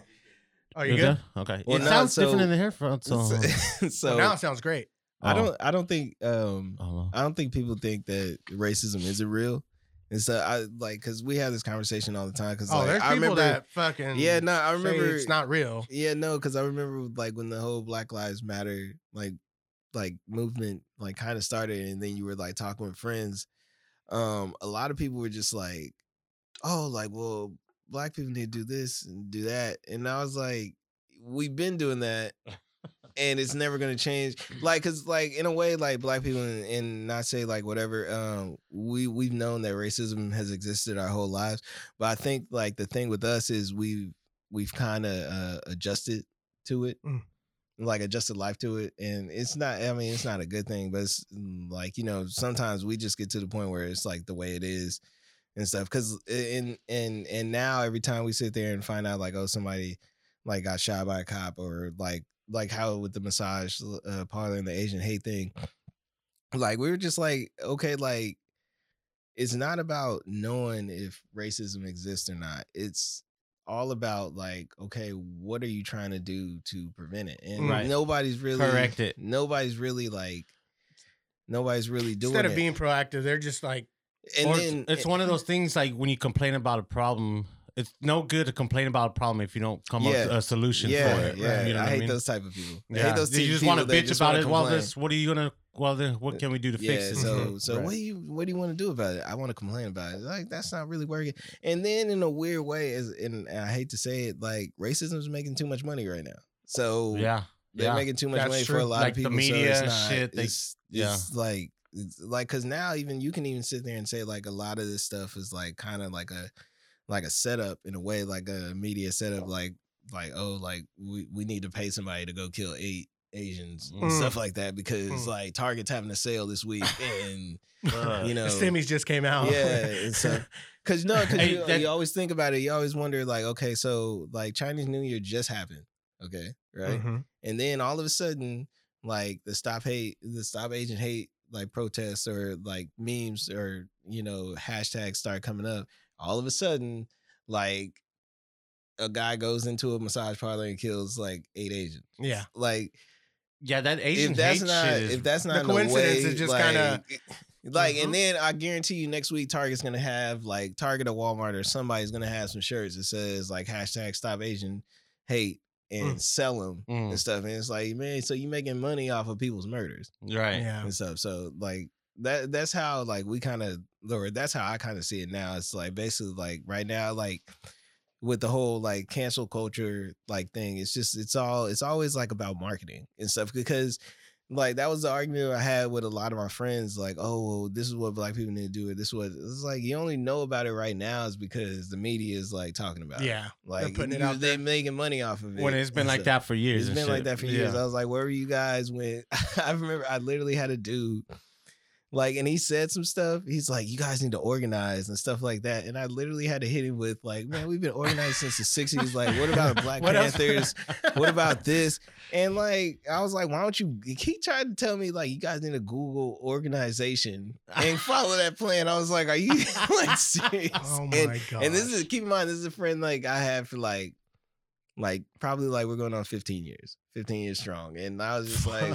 "Are you You good?" Okay. Well, it no, sounds so- different in the headphones. So, so now it sounds great. I Oh. don't. I don't think. Um, Oh, I don't think people think that racism isn't real. And so I like because we have this conversation all the time. Because Oh, like, there's I people remember. that fucking yeah, no, I remember. it's not real. Yeah, no, because I remember like when the whole Black Lives Matter like like movement like kind of started, and then you were like talking with friends. Um, a lot of people were just like, "Oh, like, well, black people need to do this and do that," and I was like, "We've been doing that." And it's never gonna change, like, cause, like, in a way, like, black people, and, and not say like whatever. Um, we we've known that racism has existed our whole lives, but I think like the thing with us is we've we've kind of uh, adjusted to it Mm. like adjusted life to it and it's not i mean it's not a good thing but it's mm, like you know sometimes we just get to the point where it's like the way it is and stuff because and and and now every time we sit there and find out like oh somebody like got shot by a cop or like like how with the massage uh, parlor and the asian hate thing like we were just like okay like it's not about knowing if racism exists or not it's all about like okay what are you trying to do to prevent it and Right. nobody's really Correct it. nobody's really like nobody's really doing it. Instead of it. being proactive, they're just like, and then it's, it's one of those things like when you complain about a problem, it's no good to complain about a problem if you don't come up with a solution yeah, for it. yeah. You know I hate mean? those type of people. I Yeah. hate those you just want to bitch about it. Well, this, what are you gonna? Well, then, what can we do to yeah, fix it? so mm-hmm. so Right. what do you what do you want to do about it? I want to complain about it. Like that's not really working. And then in a weird way, as and I hate to say it, like racism is making too much money right now. So yeah, they're yeah. making too much That's money for a lot Like of the people. so media it's not, shit, they- it's, yeah. it's like like because now even you can even sit there and say like a lot of this stuff is like kind of like a like a setup in a way, like a media setup, like like oh like we we need to pay somebody to go kill eight Asians and Mm. stuff like that because Mm. like Target's having a sale this week and Uh, you know stimmies just came out. yeah, and so because no, because you, that- you always think about it. You always wonder, like, okay, so like Chinese New Year just happened, okay, right? Mhm. And then all of a sudden, like the stop hate, the stop Asian hate, like protests or like memes or you know hashtags start coming up. All of a sudden, like a guy goes into a massage parlor and kills like eight Asians. yeah. Like yeah, that Asian if that's not shit if that's not a coincidence way, is just like, kinda- like Mhm. and then I guarantee you next week Target's gonna have like Target or Walmart or somebody's gonna have some shirts that says like hashtag stop Asian hate and sell them Mm. and stuff and it's like man so you're making money off of people's murders right. Yeah. and stuff so like that that's how like we kind of or that's how I kind of see it now it's like basically like right now like with the whole like cancel culture like thing it's just it's all it's always like about marketing and stuff because like that was the argument I had with a lot of my friends like oh well this is what black people need to do or this was it's like you only know about it right now is because the media is like talking about it Yeah. like putting it out they there. making money off of it When it's been like stuff. that for years, It's been like that for years. Yeah. I was like, where were you guys when I remember I literally had a dude Like, and he said some stuff. He's like, "You guys need to organize and stuff like that." And I literally had to hit him with like, "Man, we've been organized since the '60s. Like, what about Black What? Panthers? what about this?" And like, I was like, "Why don't you?" He tried to tell me like, "You guys need to Google organization and follow that plan." I was like, "Are you like oh serious?" Oh my and, god! and this is keep in mind, this is a friend like I had for like, like probably like we're going on 15 years, 15 years strong, and I was just like,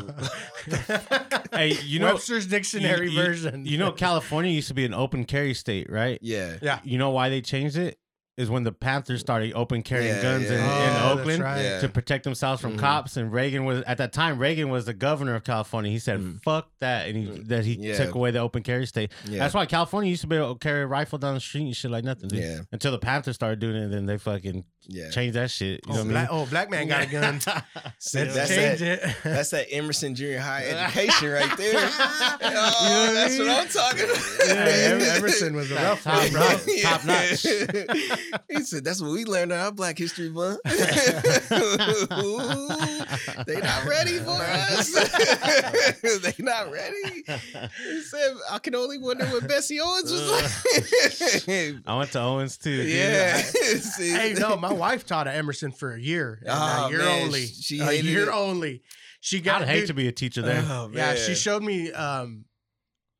Hey, you know, Webster's dictionary you- you- version. you know, California used to be an open carry state, right? yeah, Yeah. You know why they changed it? Is when the Panthers started open carrying Yeah, guns in, yeah, in Oh, that's Oakland right. Yeah. to protect themselves from Mhm. cops. And Reagan was at that time. Reagan was the governor of California. He said, Mhm. "Fuck that," and he Mm. that he Yeah. took away the open carry state. yeah, That's why California used to be able to carry a rifle down the street and shit like nothing. Dude. yeah, Until the Panthers started doing it, and then they fucking yeah. changed that shit. You oh, know what black, I mean? oh, black man got a gun. See, Let's that's change that, it. That's that Emerson Junior High education right there. You oh, know what I that's mean? what I'm talking about. Yeah, Em- Emerson was a rough Top one, bro. notch. Top notch. he said, "That's what we learned in our Black History Month." They not ready for us. they not ready. He said, "I can only wonder what Bessie Owens was like." I went to Owens too. yeah. See? hey, no, my wife taught at Emerson for a year. and Oh, a year man, only. she a hated year it. only. She got I'd hate dude, to be a teacher there. Oh, Yeah, she showed me um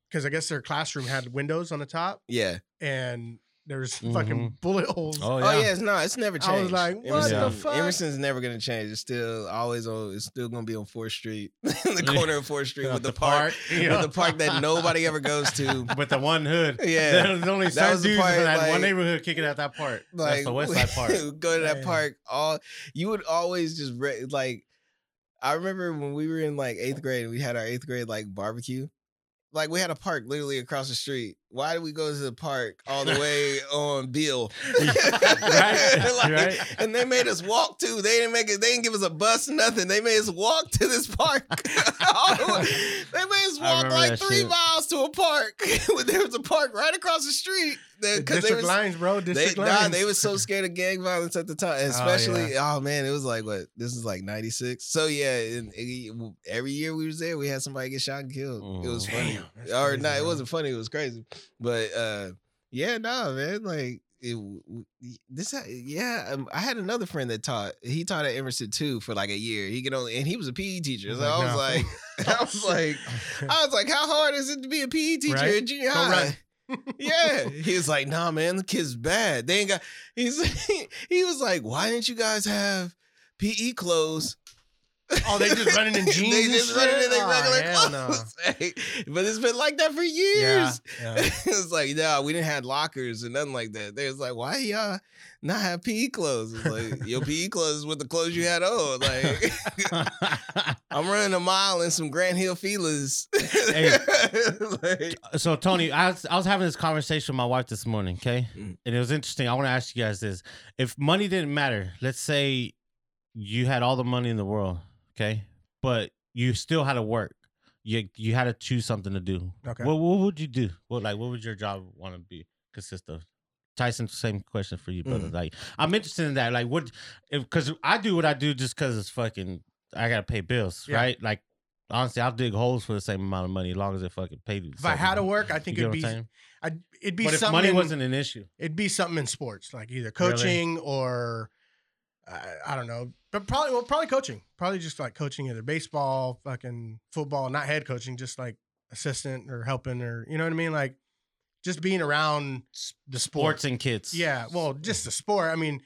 because I guess their classroom had windows on the top Yeah. and there was Mhm. fucking bullet holes. oh Oh yeah, it's no, it's never changed. I was like, what Emerson, the fuck? Emerson's never gonna change. It's still always on. It's still gonna be on Fourth Street, in the corner of Fourth Street with the, park, you with the park that nobody ever goes to. with the one hood. Yeah. There's only That was the dudes part, in that like- one neighborhood kicking at that part. That's the West Side part. go to that Yeah. park. All you would always just re- like. I remember when we were in like eighth grade and we had our eighth grade like barbecue. Like we had a park literally across the street. Why did we go to the park all the way on Beale? Right, Like, right. And they made us walk too. They didn't make it. They didn't give us a bus, nothing. They made us walk to this park. The they made us walk like three shit. miles to a park. When there was a park right across the street. The district was lines, bro. they, District nah, they was so scared of gang violence at the time, Oh, especially oh, man, it was like what this is like ninety six. So yeah, and, and every year we was there, we had somebody get shot and killed. It was Oh. funny, Damn, or crazy, no, it wasn't funny. It was crazy, but uh, yeah, no, man, like. It, this yeah um, I had another friend that taught he taught at Emerson too for like a year he could only and he was a PE teacher so I was no. like I was like I was like how hard is it to be a PE teacher Right? in junior high yeah. He was like, nah, man, the kid's bad. They ain't got he's he was like, why didn't you guys have PE clothes? Oh, they just running in jeans they just running in their Oh, regular no. clothes. Hey, but it's been like that for years. yeah. it was like, no, we didn't have lockers and nothing like that. They was like, why y'all not have PE clothes? It's like, your PE clothes with the clothes you had on. Like, I'm running a mile in some Grant Hill Filas. Like, so Tony, I was, I was having this conversation with my wife this morning, okay? Mm. And it was interesting. I want to ask you guys this. If money didn't matter, let's say you had all the money in the world, okay? But you still had to work. You you had to choose something to do. Okay. What what would you do? What like what would your job want to be consist of? Tyson, same question for you, brother. Mm. Like, I'm interested in that. Like, what? Because I do what I do just because it's fucking. I gotta pay bills, Yeah. right? Like, honestly, I'll dig holes for the same amount of money as long as it fucking pays. If I had to work, I think it'd be? I'd, it'd be But if something money wasn't an issue, it'd be something in sports, like either Really? coaching or uh, I don't know, but probably well, probably coaching, probably just like coaching either baseball, fucking football, not head coaching, just like assistant or helping or you know what I mean, like just being around the sport. sports and kids. Yeah, well, just the sport. I mean,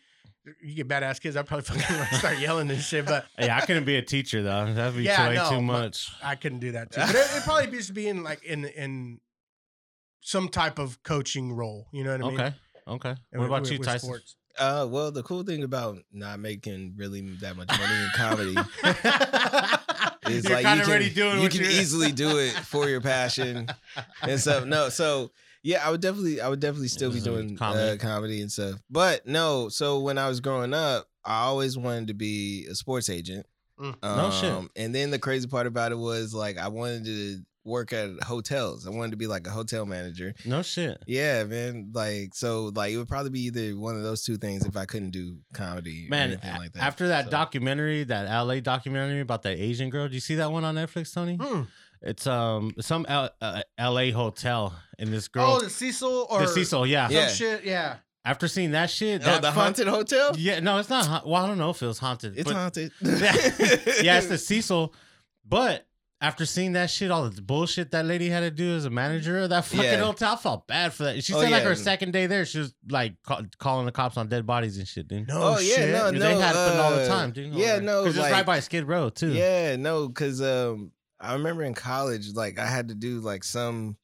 you get badass kids, I'd probably fucking like start yelling and shit, but Yeah, I couldn't be a teacher though. That'd be Yeah, way no, too much. I couldn't do that too. But it, it'd probably be just being like in in some type of coaching role. You know what I mean? Okay. Okay. And What about with- you, with Tyson? sports. Uh, well, the cool thing about not making really that much money in comedy is You're like you can, already doing you can easily do it for your passion and stuff. No, so yeah, I would definitely, I would definitely still be doing Comedy. comedy. Uh, comedy and stuff. But no, so when I was growing up, I always wanted to be a sports agent. Mm. No shit. Um, And then the crazy part about it was like I wanted to work at hotels. I wanted to be like a hotel manager. No shit. Yeah, man. Like so, like it would probably be either one of those two things if I couldn't do comedy or Man, anything like that. after that So- documentary, that LA documentary about that Asian girl, do you see that one on Netflix, Tony? Hmm. It's um some L, uh, L.A. hotel, and this girl, Oh, the Cecil or the Cecil, yeah. some Yeah. shit. Yeah. After seeing that shit, Oh, that the fuck- haunted hotel. Yeah, no, it's not. haunt- Well, I don't know if it was haunted. It's but- haunted. yeah, it's the Cecil. But after seeing that shit, all the bullshit that lady had to do as a manager of that fucking Yeah. hotel, I felt bad for that. She Oh, said like her second day there, she was like ca- calling the cops on dead bodies and shit, dude. No Oh, yeah, shit. no, they happen all the uh, time, dude. yeah, no, because it's right by Skid Row too. Yeah, no, because um, I remember in college, like I had to do like some,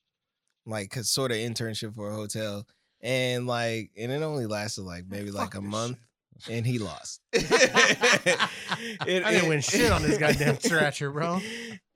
like sort of internship for a hotel, and like, and it only lasted like maybe like Fuck a this month, and he lost. I didn't win shit on this goddamn scratcher, bro.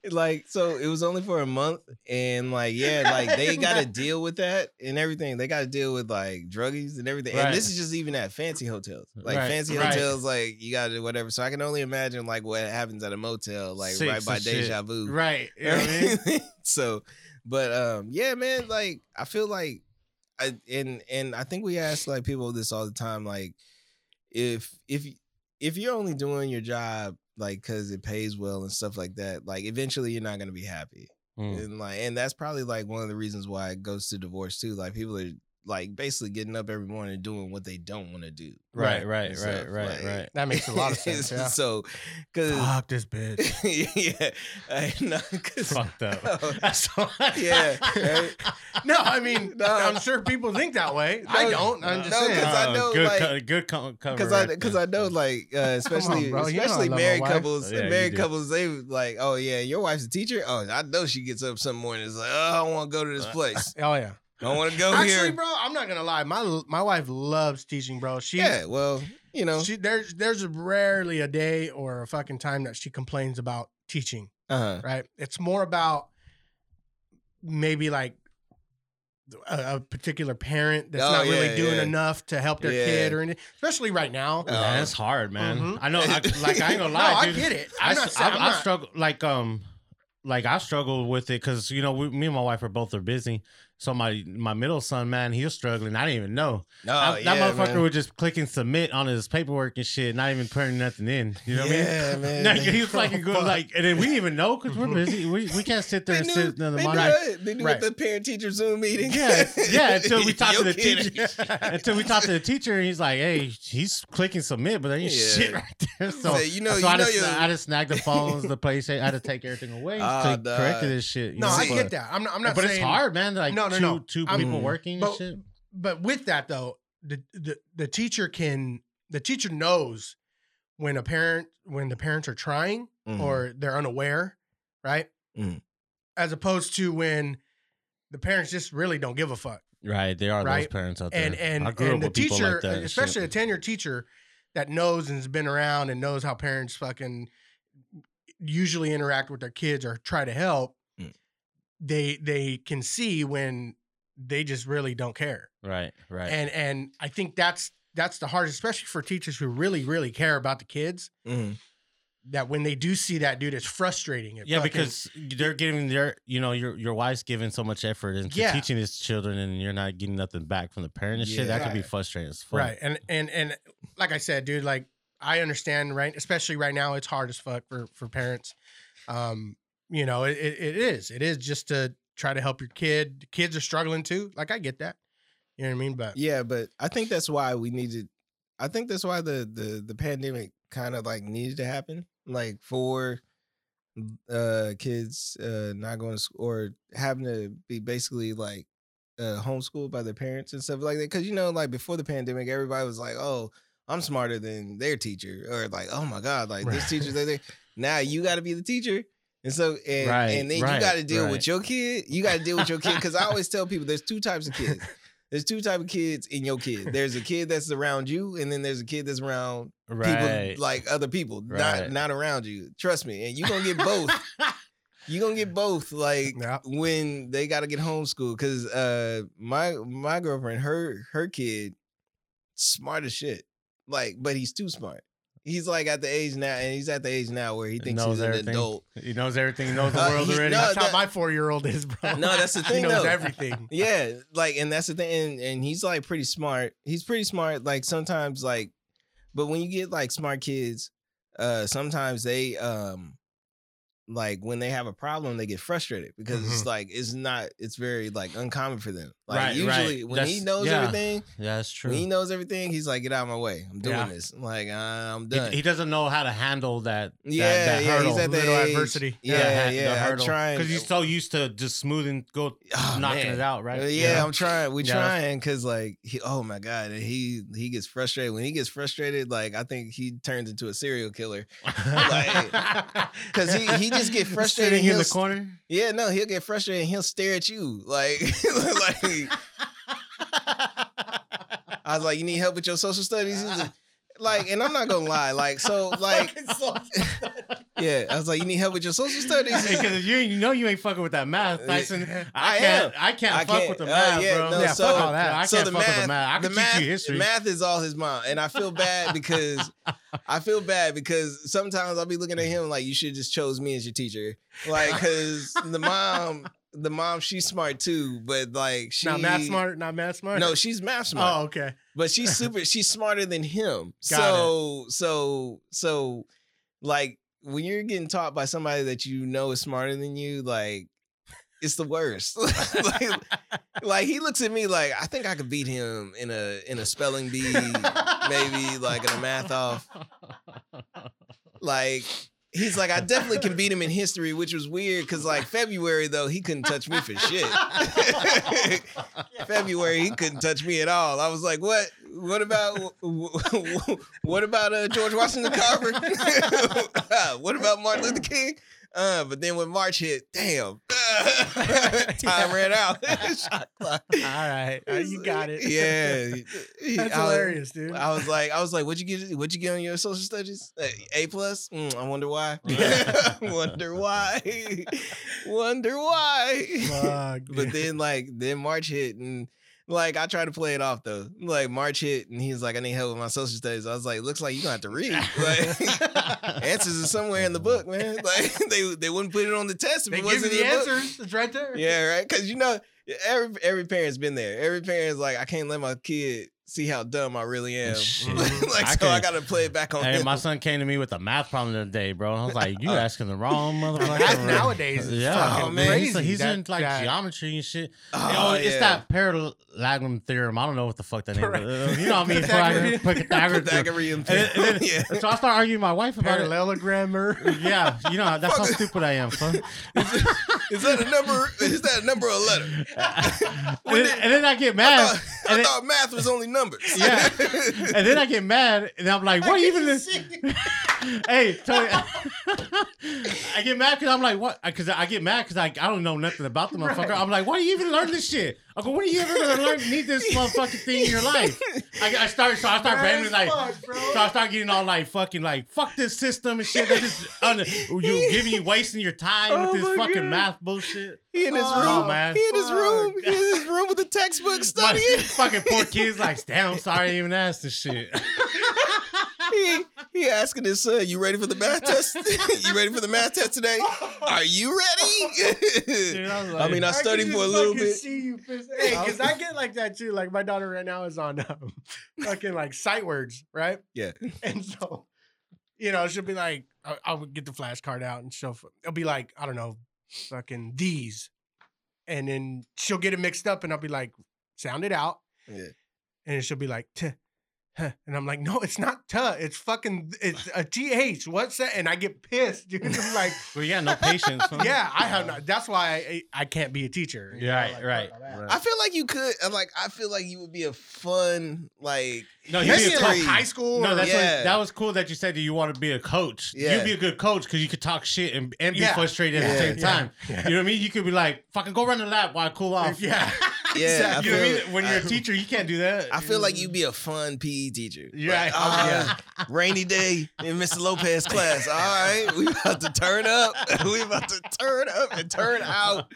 Like, so it was only for a month, and like, yeah, like they got to deal with that and everything. They got to deal with like druggies and everything. Right. And this is just even at fancy hotels, like Right, fancy right. hotels, like you got to do whatever. So I can only imagine like what happens at a motel, like Six right by shit. Deja Vu. Right. You know what I mean? so, but um, yeah, man, like I feel like, I and and I think we ask like people this all the time, like if if if you're only doing your job like because it pays well and stuff like that, like eventually you're not gonna be happy, Mm. and like and that's probably like one of the reasons why it goes to divorce too. Like people are like basically getting up every morning and doing what they don't want to do. Right, right, and right, stuff, right, like- right. That makes a lot of sense. Yeah. so, because Fuck this bitch. yeah, I know, 'cause- Fucked up. Oh, That's all- Yeah, right. No, I mean, No. I'm sure people think that way. I don't. I'm just no, saying. 'cause I Uh, know, good, like- co- good co- cover. because I because. I know like uh, especially bro, you know I especially married wife. couples Yeah, married couples they like oh yeah your wife's a teacher oh I know she gets up some morning it's like oh I want to go to this Uh, place Oh yeah. I don't want to go here. Actually, here bro, I'm not gonna lie. My my wife loves teaching, bro. She yeah well you know she there's there's rarely a day or a fucking time that she complains about teaching. uh Right? It's more about maybe like a, a particular parent that's Oh, not really doing yeah. enough to help their Yeah. kid or anything. Especially right now. Uh, Man, it's hard, man. Mhm. I know. I, like I ain't gonna lie, no, lie, I get it. I, I'm not. I, I'm I struggle like um like I struggle with it because you know we, me and my wife are both are busy. So my my middle son, man, he was struggling. I didn't even know no that, yeah, that motherfucker man. would just clicking submit on his paperwork and shit, not even putting nothing in. You know what I mean? yeah man No, he was like, Oh, good, like, and then we didn't even know because we're busy. We, we can't sit there they and knew, sit in the they, knew monitor. they knew Right. at the parent teacher Zoom meeting Yeah, yeah. Until we talked to the teacher, until we talked to the teacher, and he's like, "Hey, he's clicking submit, but there ain't Yeah. shit right there." So, Say, you know- so you I, know just, I just snagged the phones, the PlayStation. I had to take everything away. Ah, to dog. corrected this shit. No, know, I but- get that. I'm not. I'm not but saying. it's hard, man. Like No, no, two, no. two I'm- people working and but- shit. But with that though, the, the the teacher can the teacher knows when a parent when the parents are trying Mhm. or they're unaware, right? Mhm. As opposed to when the parents just really don't give a fuck. Right, there are Right. those parents out there. And and I grew and up the with teacher, like that especially shit. a tenured teacher that knows and has been around and knows how parents fucking usually interact with their kids or try to help, Mm. They they can see when they just really don't care. right, right. and and I think that's that's the hardest, especially for teachers who really really care about the kids. Mhm. That when they do see that dude, it's frustrating. It yeah, fucking- because they're giving their, you know, your your wife's giving so much effort into Yeah. teaching his children, and you're not getting nothing back from the parent and shit. That could be frustrating as fuck. right, and and and like I said, dude, like I understand, right? Especially right now, it's hard as fuck for for parents. Um, you know, it, it, is. It is just to try to help your kid. Kids are struggling too. Like I get that. You know what I mean? But Yeah, but I think that's why we needed. I think that's why the the the pandemic kind of like needed to happen, like for uh kids uh not going to school or having to be basically like uh homeschooled by their parents and stuff like that. Because you know, like before the pandemic, everybody was like, "Oh, I'm smarter than their teacher," or like, "Oh my god, like this Right. teacher's there." Now you got to be the teacher. And so, and, Right, and then you got to deal right. with your kid. You got to deal with your kid because I always tell people there's two types of kids there's two type of kids in your kid. There's a kid that's around you, and then there's a kid that's around Right. people like other people, Right. not not around you. Trust me, and you are gonna get both. you gonna get both. Like Yeah. when they gotta get homeschooled, because uh, my my girlfriend, her her kid, smart as shit. Like, but he's too smart. He's like at the age now, and he's at the age now where he thinks knows he's an adult. He knows everything. He knows the Uh, world he- already. no, that's how my four year old is, bro. No, that's the thing. he knows though. everything. Yeah, like, and that's the thing, and, and he's like pretty smart. He's pretty smart. Like sometimes, like, but when you get like smart kids, uh, sometimes they um, like when they have a problem, they get frustrated because it's Mhm. like it's not. It's very like uncommon for them. Like Right, right. usually when he knows yeah. everything, Yeah, that's true. when he knows everything, he's like, "Get out of my way! I'm doing Yeah. this." I'm like, uh, I'm He- done. he, doesn't know how to handle that. yeah, that, that yeah, hurdle. he's at age- adversity. Yeah, yeah. I'm trying because he's so used to just smoothing, go Oh, knocking man. it out, right? Yeah, I'm trying. We Yeah. trying because like he, oh my god, and he he gets frustrated. When he gets frustrated, like I think he turns into a serial killer. Cause he he just get frustrated. Sitting in the corner. Yeah, no, he'll get frustrated and he'll stare at you like like. I was like, you need help with your social studies. He's like, like, and I'm not gonna lie, like, so, like, yeah, I was like, you need help with your social studies. Because you, you know you ain't fucking with that math, Tyson. I, I can't. am. I can't I fuck can't- with the uh, math, yeah, bro. no, Yeah, so- fuck all that. I so can't the fuck math, with the math. I the can math, you history. math is all his mom, and I feel bad because I feel bad because sometimes I'll be looking at him like you should just chose me as your teacher, like because the mom, the mom, she's smart too, but like she not math smart, not math smart. No, she's math oh, smart, Oh, okay. but she's super. She's smarter than him. Got so so so like when you're getting taught by somebody that you know is smarter than you, like. It's the worst. like, like he looks at me like I think I could beat him in a in a spelling bee, maybe like in a math off. Like he's like I definitely can beat him in history, which was weird because like February though he couldn't touch me for shit. February he couldn't touch me at all. I was like, what? What about what about uh, George Washington Carver? what about Martin Luther King? Uh, but then when March hit, damn, time ran out. Shot clock. All right, Uh, you got it. Yeah, that's I hilarious, dude. I was like, I was like, what'd you get? What'd you get on your social studies? Uh, A plus. Mm, I wonder why. wonder why. wonder why. Fuck, but then, like, then March hit, and like, I tried to play it off though. Like March hit, and he's like, I need help with my social studies. I was like, looks like you're gonna have to read. Like, answers are somewhere in the book, man. Like, they they wouldn't put it on the test if they it wasn't the in the book. It's right there. Yeah, right. Because you know, every every parent's been there. Every parent's like, I can't let my kid see how dumb I really am. Like, I so I can't- gotta play it back on Hey, him. my son came to me with a math problem the other day, bro. I was like, "You Uh, asking the wrong motherfucker." Nowadays is yeah, fucking man. He's, crazy. he's That- in like that- geometry and shit. Oh, oh, it's yeah. that parallelogram theorem. I don't know what the fuck that name. Is. You know what I mean? Pythagorean. Pythagorean. Pythagorean. And then- and then- yeah. So I start arguing with my wife about it. parallelogrammer. Yeah, you know that's how stupid I am, son. Is that a number? Is that a number or a letter? and, then, and then I get I mad. thought, I thought math was only numbers. Yeah. and then I get mad, and I'm like, "What even?" This? hey, Tony, I get mad because I'm like, "What?" Because I get mad because I, I don't know nothing about the motherfucker. Right. I'm like, "Why do you even learn this shit?" I go, "When are you ever gonna learn need this motherfucking thing in your life?" I, I start, so I start Mad randomly like, fuck, bro. so I start getting all like fucking like fuck this system and shit. They just un- you giving you wasting your time Oh with this fucking God. math bullshit. He in his Oh, room, man. He in his room. He in his room with the textbook My fucking poor kids like, damn, I'm sorry I even asked this shit. he, he asking his son, "You ready for the math test? you ready for the math test today? Are you ready?" Dude, I was I mean, I I studied for a just little fucking bit. See you, piss- hey, because I get like that too. Like my daughter right now is on um, fucking like sight words, right? Yeah. And so, you know, she'll be like, I- I'll get the flashcard out and she'll, it'll be like, I don't know, fucking these, and then she'll get it mixed up, and I'll be like, sound it out, Yeah. and she'll be like, "Tuh, huh," and I'm like, no, it's not tuh, it's fucking, it's a th. What's that? And I get pissed, dude. I'm like. well, yeah, no patience. huh? Yeah, I have not. That's why I, I can't be a teacher. you know, Right, like, right, fuck all that. right. I feel like you could. uh, Like, I feel like you would be a fun, like, No, he'd Maybe be a in coach. high school. No, that's Yeah. what, that was cool that you said that you want to be a coach. Yeah. You'd be a good coach because you could talk shit and, and be Yeah. frustrated at the same Yeah. time. Yeah. You know what I mean? You could be like, fucking go run the lap while I cool off. yeah. Yeah, Exactly. You know what I mean? When you're a I- teacher, you can't do that. I feel like you'd be a fun PE teacher. Yeah. Like, Oh, ah, rainy day in Mr. Lopez class. All right, we about to turn up. we about to turn up and turn out.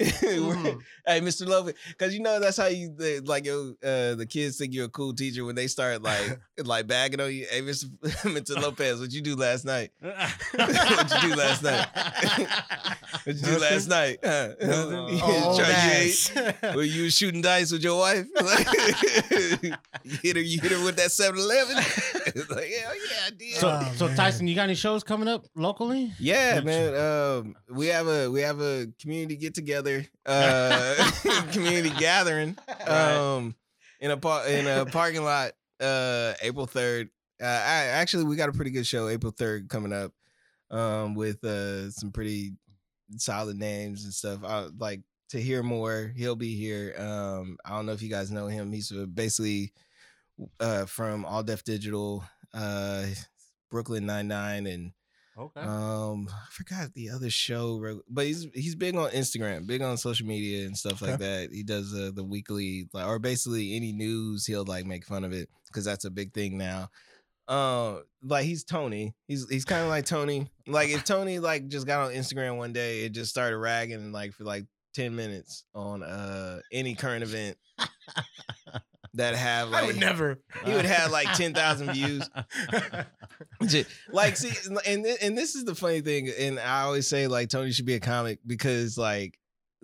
Mhm. hey, Mr. Lopez, because you know that's how you the, like your uh, the kids think you're a cool teacher when they start like like bagging on you. Hey, Mr. Mr. Lopez, what you do last night? What'd you do last night? What you do last night? Huh? Nothing. You Oh, try- you nice. ate- Were you shooting dice with your wife? You hit her. You hit her with that 7-Eleven? like, yeah, yeah, I did. So, Oh, so. Tyson, you got any shows coming up locally? Yeah, man. Um, we have a we have a community get together, uh, community gathering, um, in a par- in a parking lot, uh, April third. Uh, I actually we got a pretty good show April third coming up, um, with uh some pretty solid names and stuff. I like to hear more. He'll be here. Um, I don't know if you guys know him. He's uh, basically uh from All Def Digital, uh, Brooklyn Nine Nine, and Okay. um, I forgot the other show, but he's he's big on Instagram, big on social media and stuff like that. He does uh, the weekly, like, or basically any news, he'll like make fun of it because that's a big thing now. Um, like he's Tony. He's he's kind of like Tony. Like if Tony like just got on Instagram one day it just started ragging like for like ten minutes on uh any current event that have I like would never. he would have like ten thousand views. Like see and and this is the funny thing and i always say like tony should be a comic because like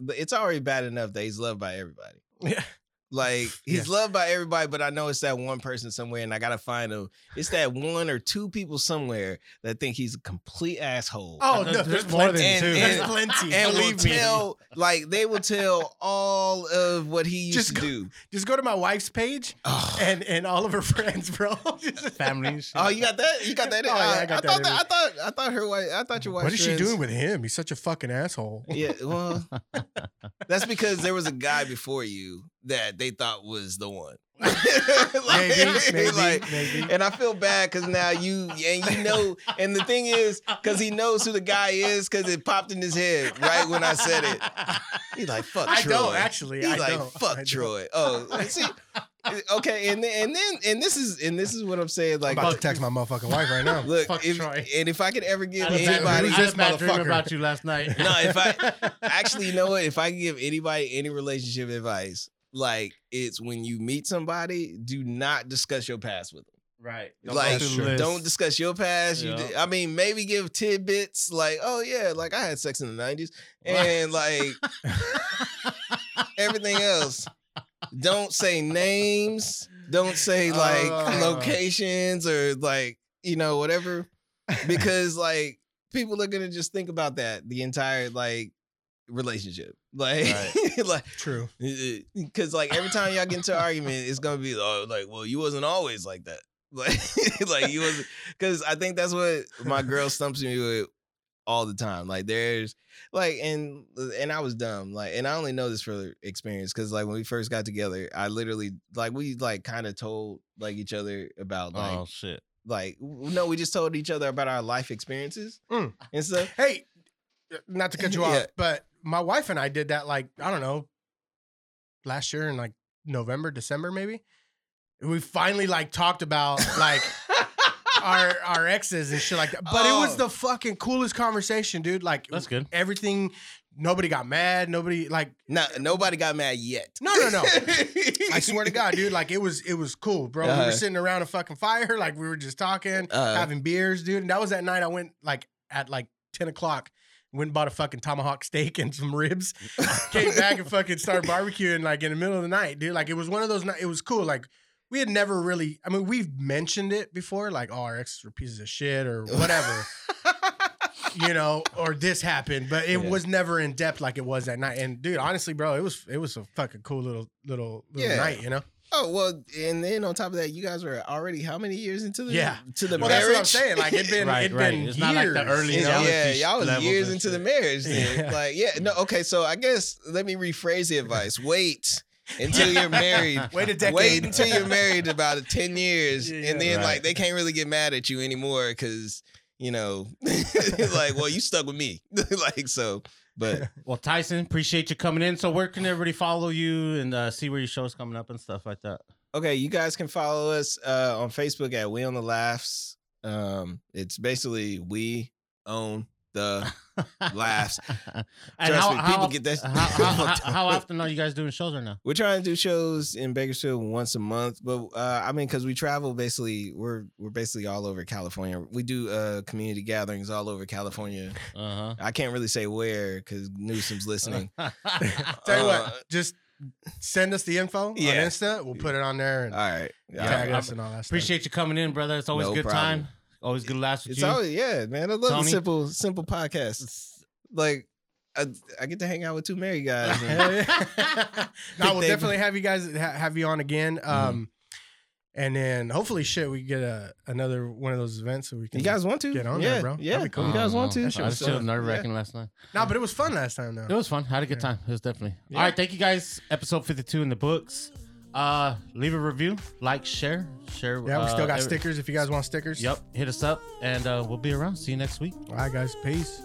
it's already bad enough that he's loved by everybody Yeah. Like he's Yes. loved by everybody but i know it's that one person somewhere and i gotta find him it's that one or two people somewhere that think he's a complete asshole Oh There's- no, there's there's more plenty. than two. There's And- plenty. and will Believe me. tell like they will tell all of what he used Just to go- do Just go to my wife's page oh. and and all of her friends, bro. Families. Oh, you got that? You got that? Oh, yeah, I I, got I thought that that. I thought. I thought her wife. I thought your wife. what is she doing with him? He's such a fucking asshole. Yeah, well, that's because there was a guy before you that they thought was the one. Like- Maybe, maybe, like- maybe. and I feel bad because now you and you know, and the thing is, because he knows who the guy is, because it popped in his head right when I said it. He's like, "Fuck I Troy." don't actually. He's I like, don't. "Fuck I don't. Troy." Oh, see, eh, okay, and then and then and this is and this is what I'm saying. I'm Like, about to text my motherfucking wife right now. look, Fuck if, Troy. and if I could ever give I had a bad- anybody, this motherfucker? about you last night. No, if I- Actually, you know what? If I could give anybody any relationship advice, like it's when you meet somebody, do not discuss your past with them. right, like, through the don't discuss your past. You, Yeah. di- I mean, maybe give tidbits like, "Oh yeah, like I had sex in the '90s," and like everything else. Don't say names. Don't say like Uh. locations or like you know whatever, because like people are gonna just think about that the entire like relationship. Like, like True. because like every time y'all get into an argument, it's gonna be oh, like, well, you wasn't always like that. Like, like you was because I think that's what my girl stumps me with all the time. Like, there's like, and and I was dumb. Like, and I only know this for experience because like when we first got together, I literally like we like kind of told like each other about like oh shit. like no, we just told each other about our life experiences Mm. and stuff. Hey, not to cut you Yeah. off, but my wife and I did that like I don't know, last year in like November, December, maybe. We finally like talked about like our our exes and shit like that. But it was Oh. the fucking coolest conversation, dude. Like That's good. everything. Nobody got mad. Nobody like. no, nobody got mad yet. No, no, no. I swear to God, dude. Like it was, it was cool, bro. We Uh-huh. were sitting around a fucking fire, like we were just talking, Uh, having beers, dude. And that was that night. I went like at like ten o'clock. Went and bought a fucking tomahawk steak and some ribs. Came back and fucking started barbecuing like in the middle of the night, dude. Like it was one of those. It was cool. Like we had never really. I mean, we've mentioned it before, like oh, our exes were pieces of shit or whatever, you know, or this happened, but it Yeah. was never in depth like it was that night. And dude, honestly, bro, it was it was a fucking cool little little little Yeah. night, you know. Oh well, and then on top of that, you guys were already how many years into the Yeah. to the Well, marriage? that's what I'm saying. Like it'd been Right, it'd right. been It's years. not like the early you know? yeah, y'all was years and into the marriage. Then. Yeah. Like, yeah, no, okay. So I guess let me rephrase the advice. Wait until you're married. Wait a decade. Wait until you're married about ten years, Yeah, and then right. like they can't really get mad at you anymore because you know, like, well, you stuck with me, like so. But Well, Tyson, appreciate you coming in. So, where can everybody follow you and uh, see where your show's coming up and stuff like that? Okay, you guys can follow us uh, on Facebook at We on the Laughs. Um, it's basically we own the laughs. Trust how, me, how, people get that- How, how, how, how often are you guys doing shows right now? We're trying to do shows in Bakersfield once a month, but uh, I mean, because we travel basically, we're we're basically all over California. We do uh, community gatherings all over California. Uh I can't really say where because Newsom's listening. Tell you Uh, what, just send us the info Yeah. on Insta. We'll put it on there and all right, Yeah, tag I- us and all that stuff. Appreciate you coming in, brother. It's always No a good problem. time. Always good laughs with It's you. always yeah, man. I love Tony? the simple simple podcast. Like I, I get to hang out with two married guys. and- yeah. no, we'll They- definitely have you guys ha- have you on again. Mm-hmm. Um, and then hopefully, shit, we get a another one of those events so we can. you guys want to? Get on yeah, there, bro. Yeah, be cool. you guys want to? I That shit was was still nerve wracking last night. No, but it was fun last time though. It was fun. Had a good Yeah. time. It was definitely. Yeah. All right, thank you guys. Episode 52 in the books. Uh leave a review, like, share, share. yeah, we uh, still got every- stickers if you guys want stickers. Yep, hit us up and uh we'll be around. See you next week. All right, guys. Peace.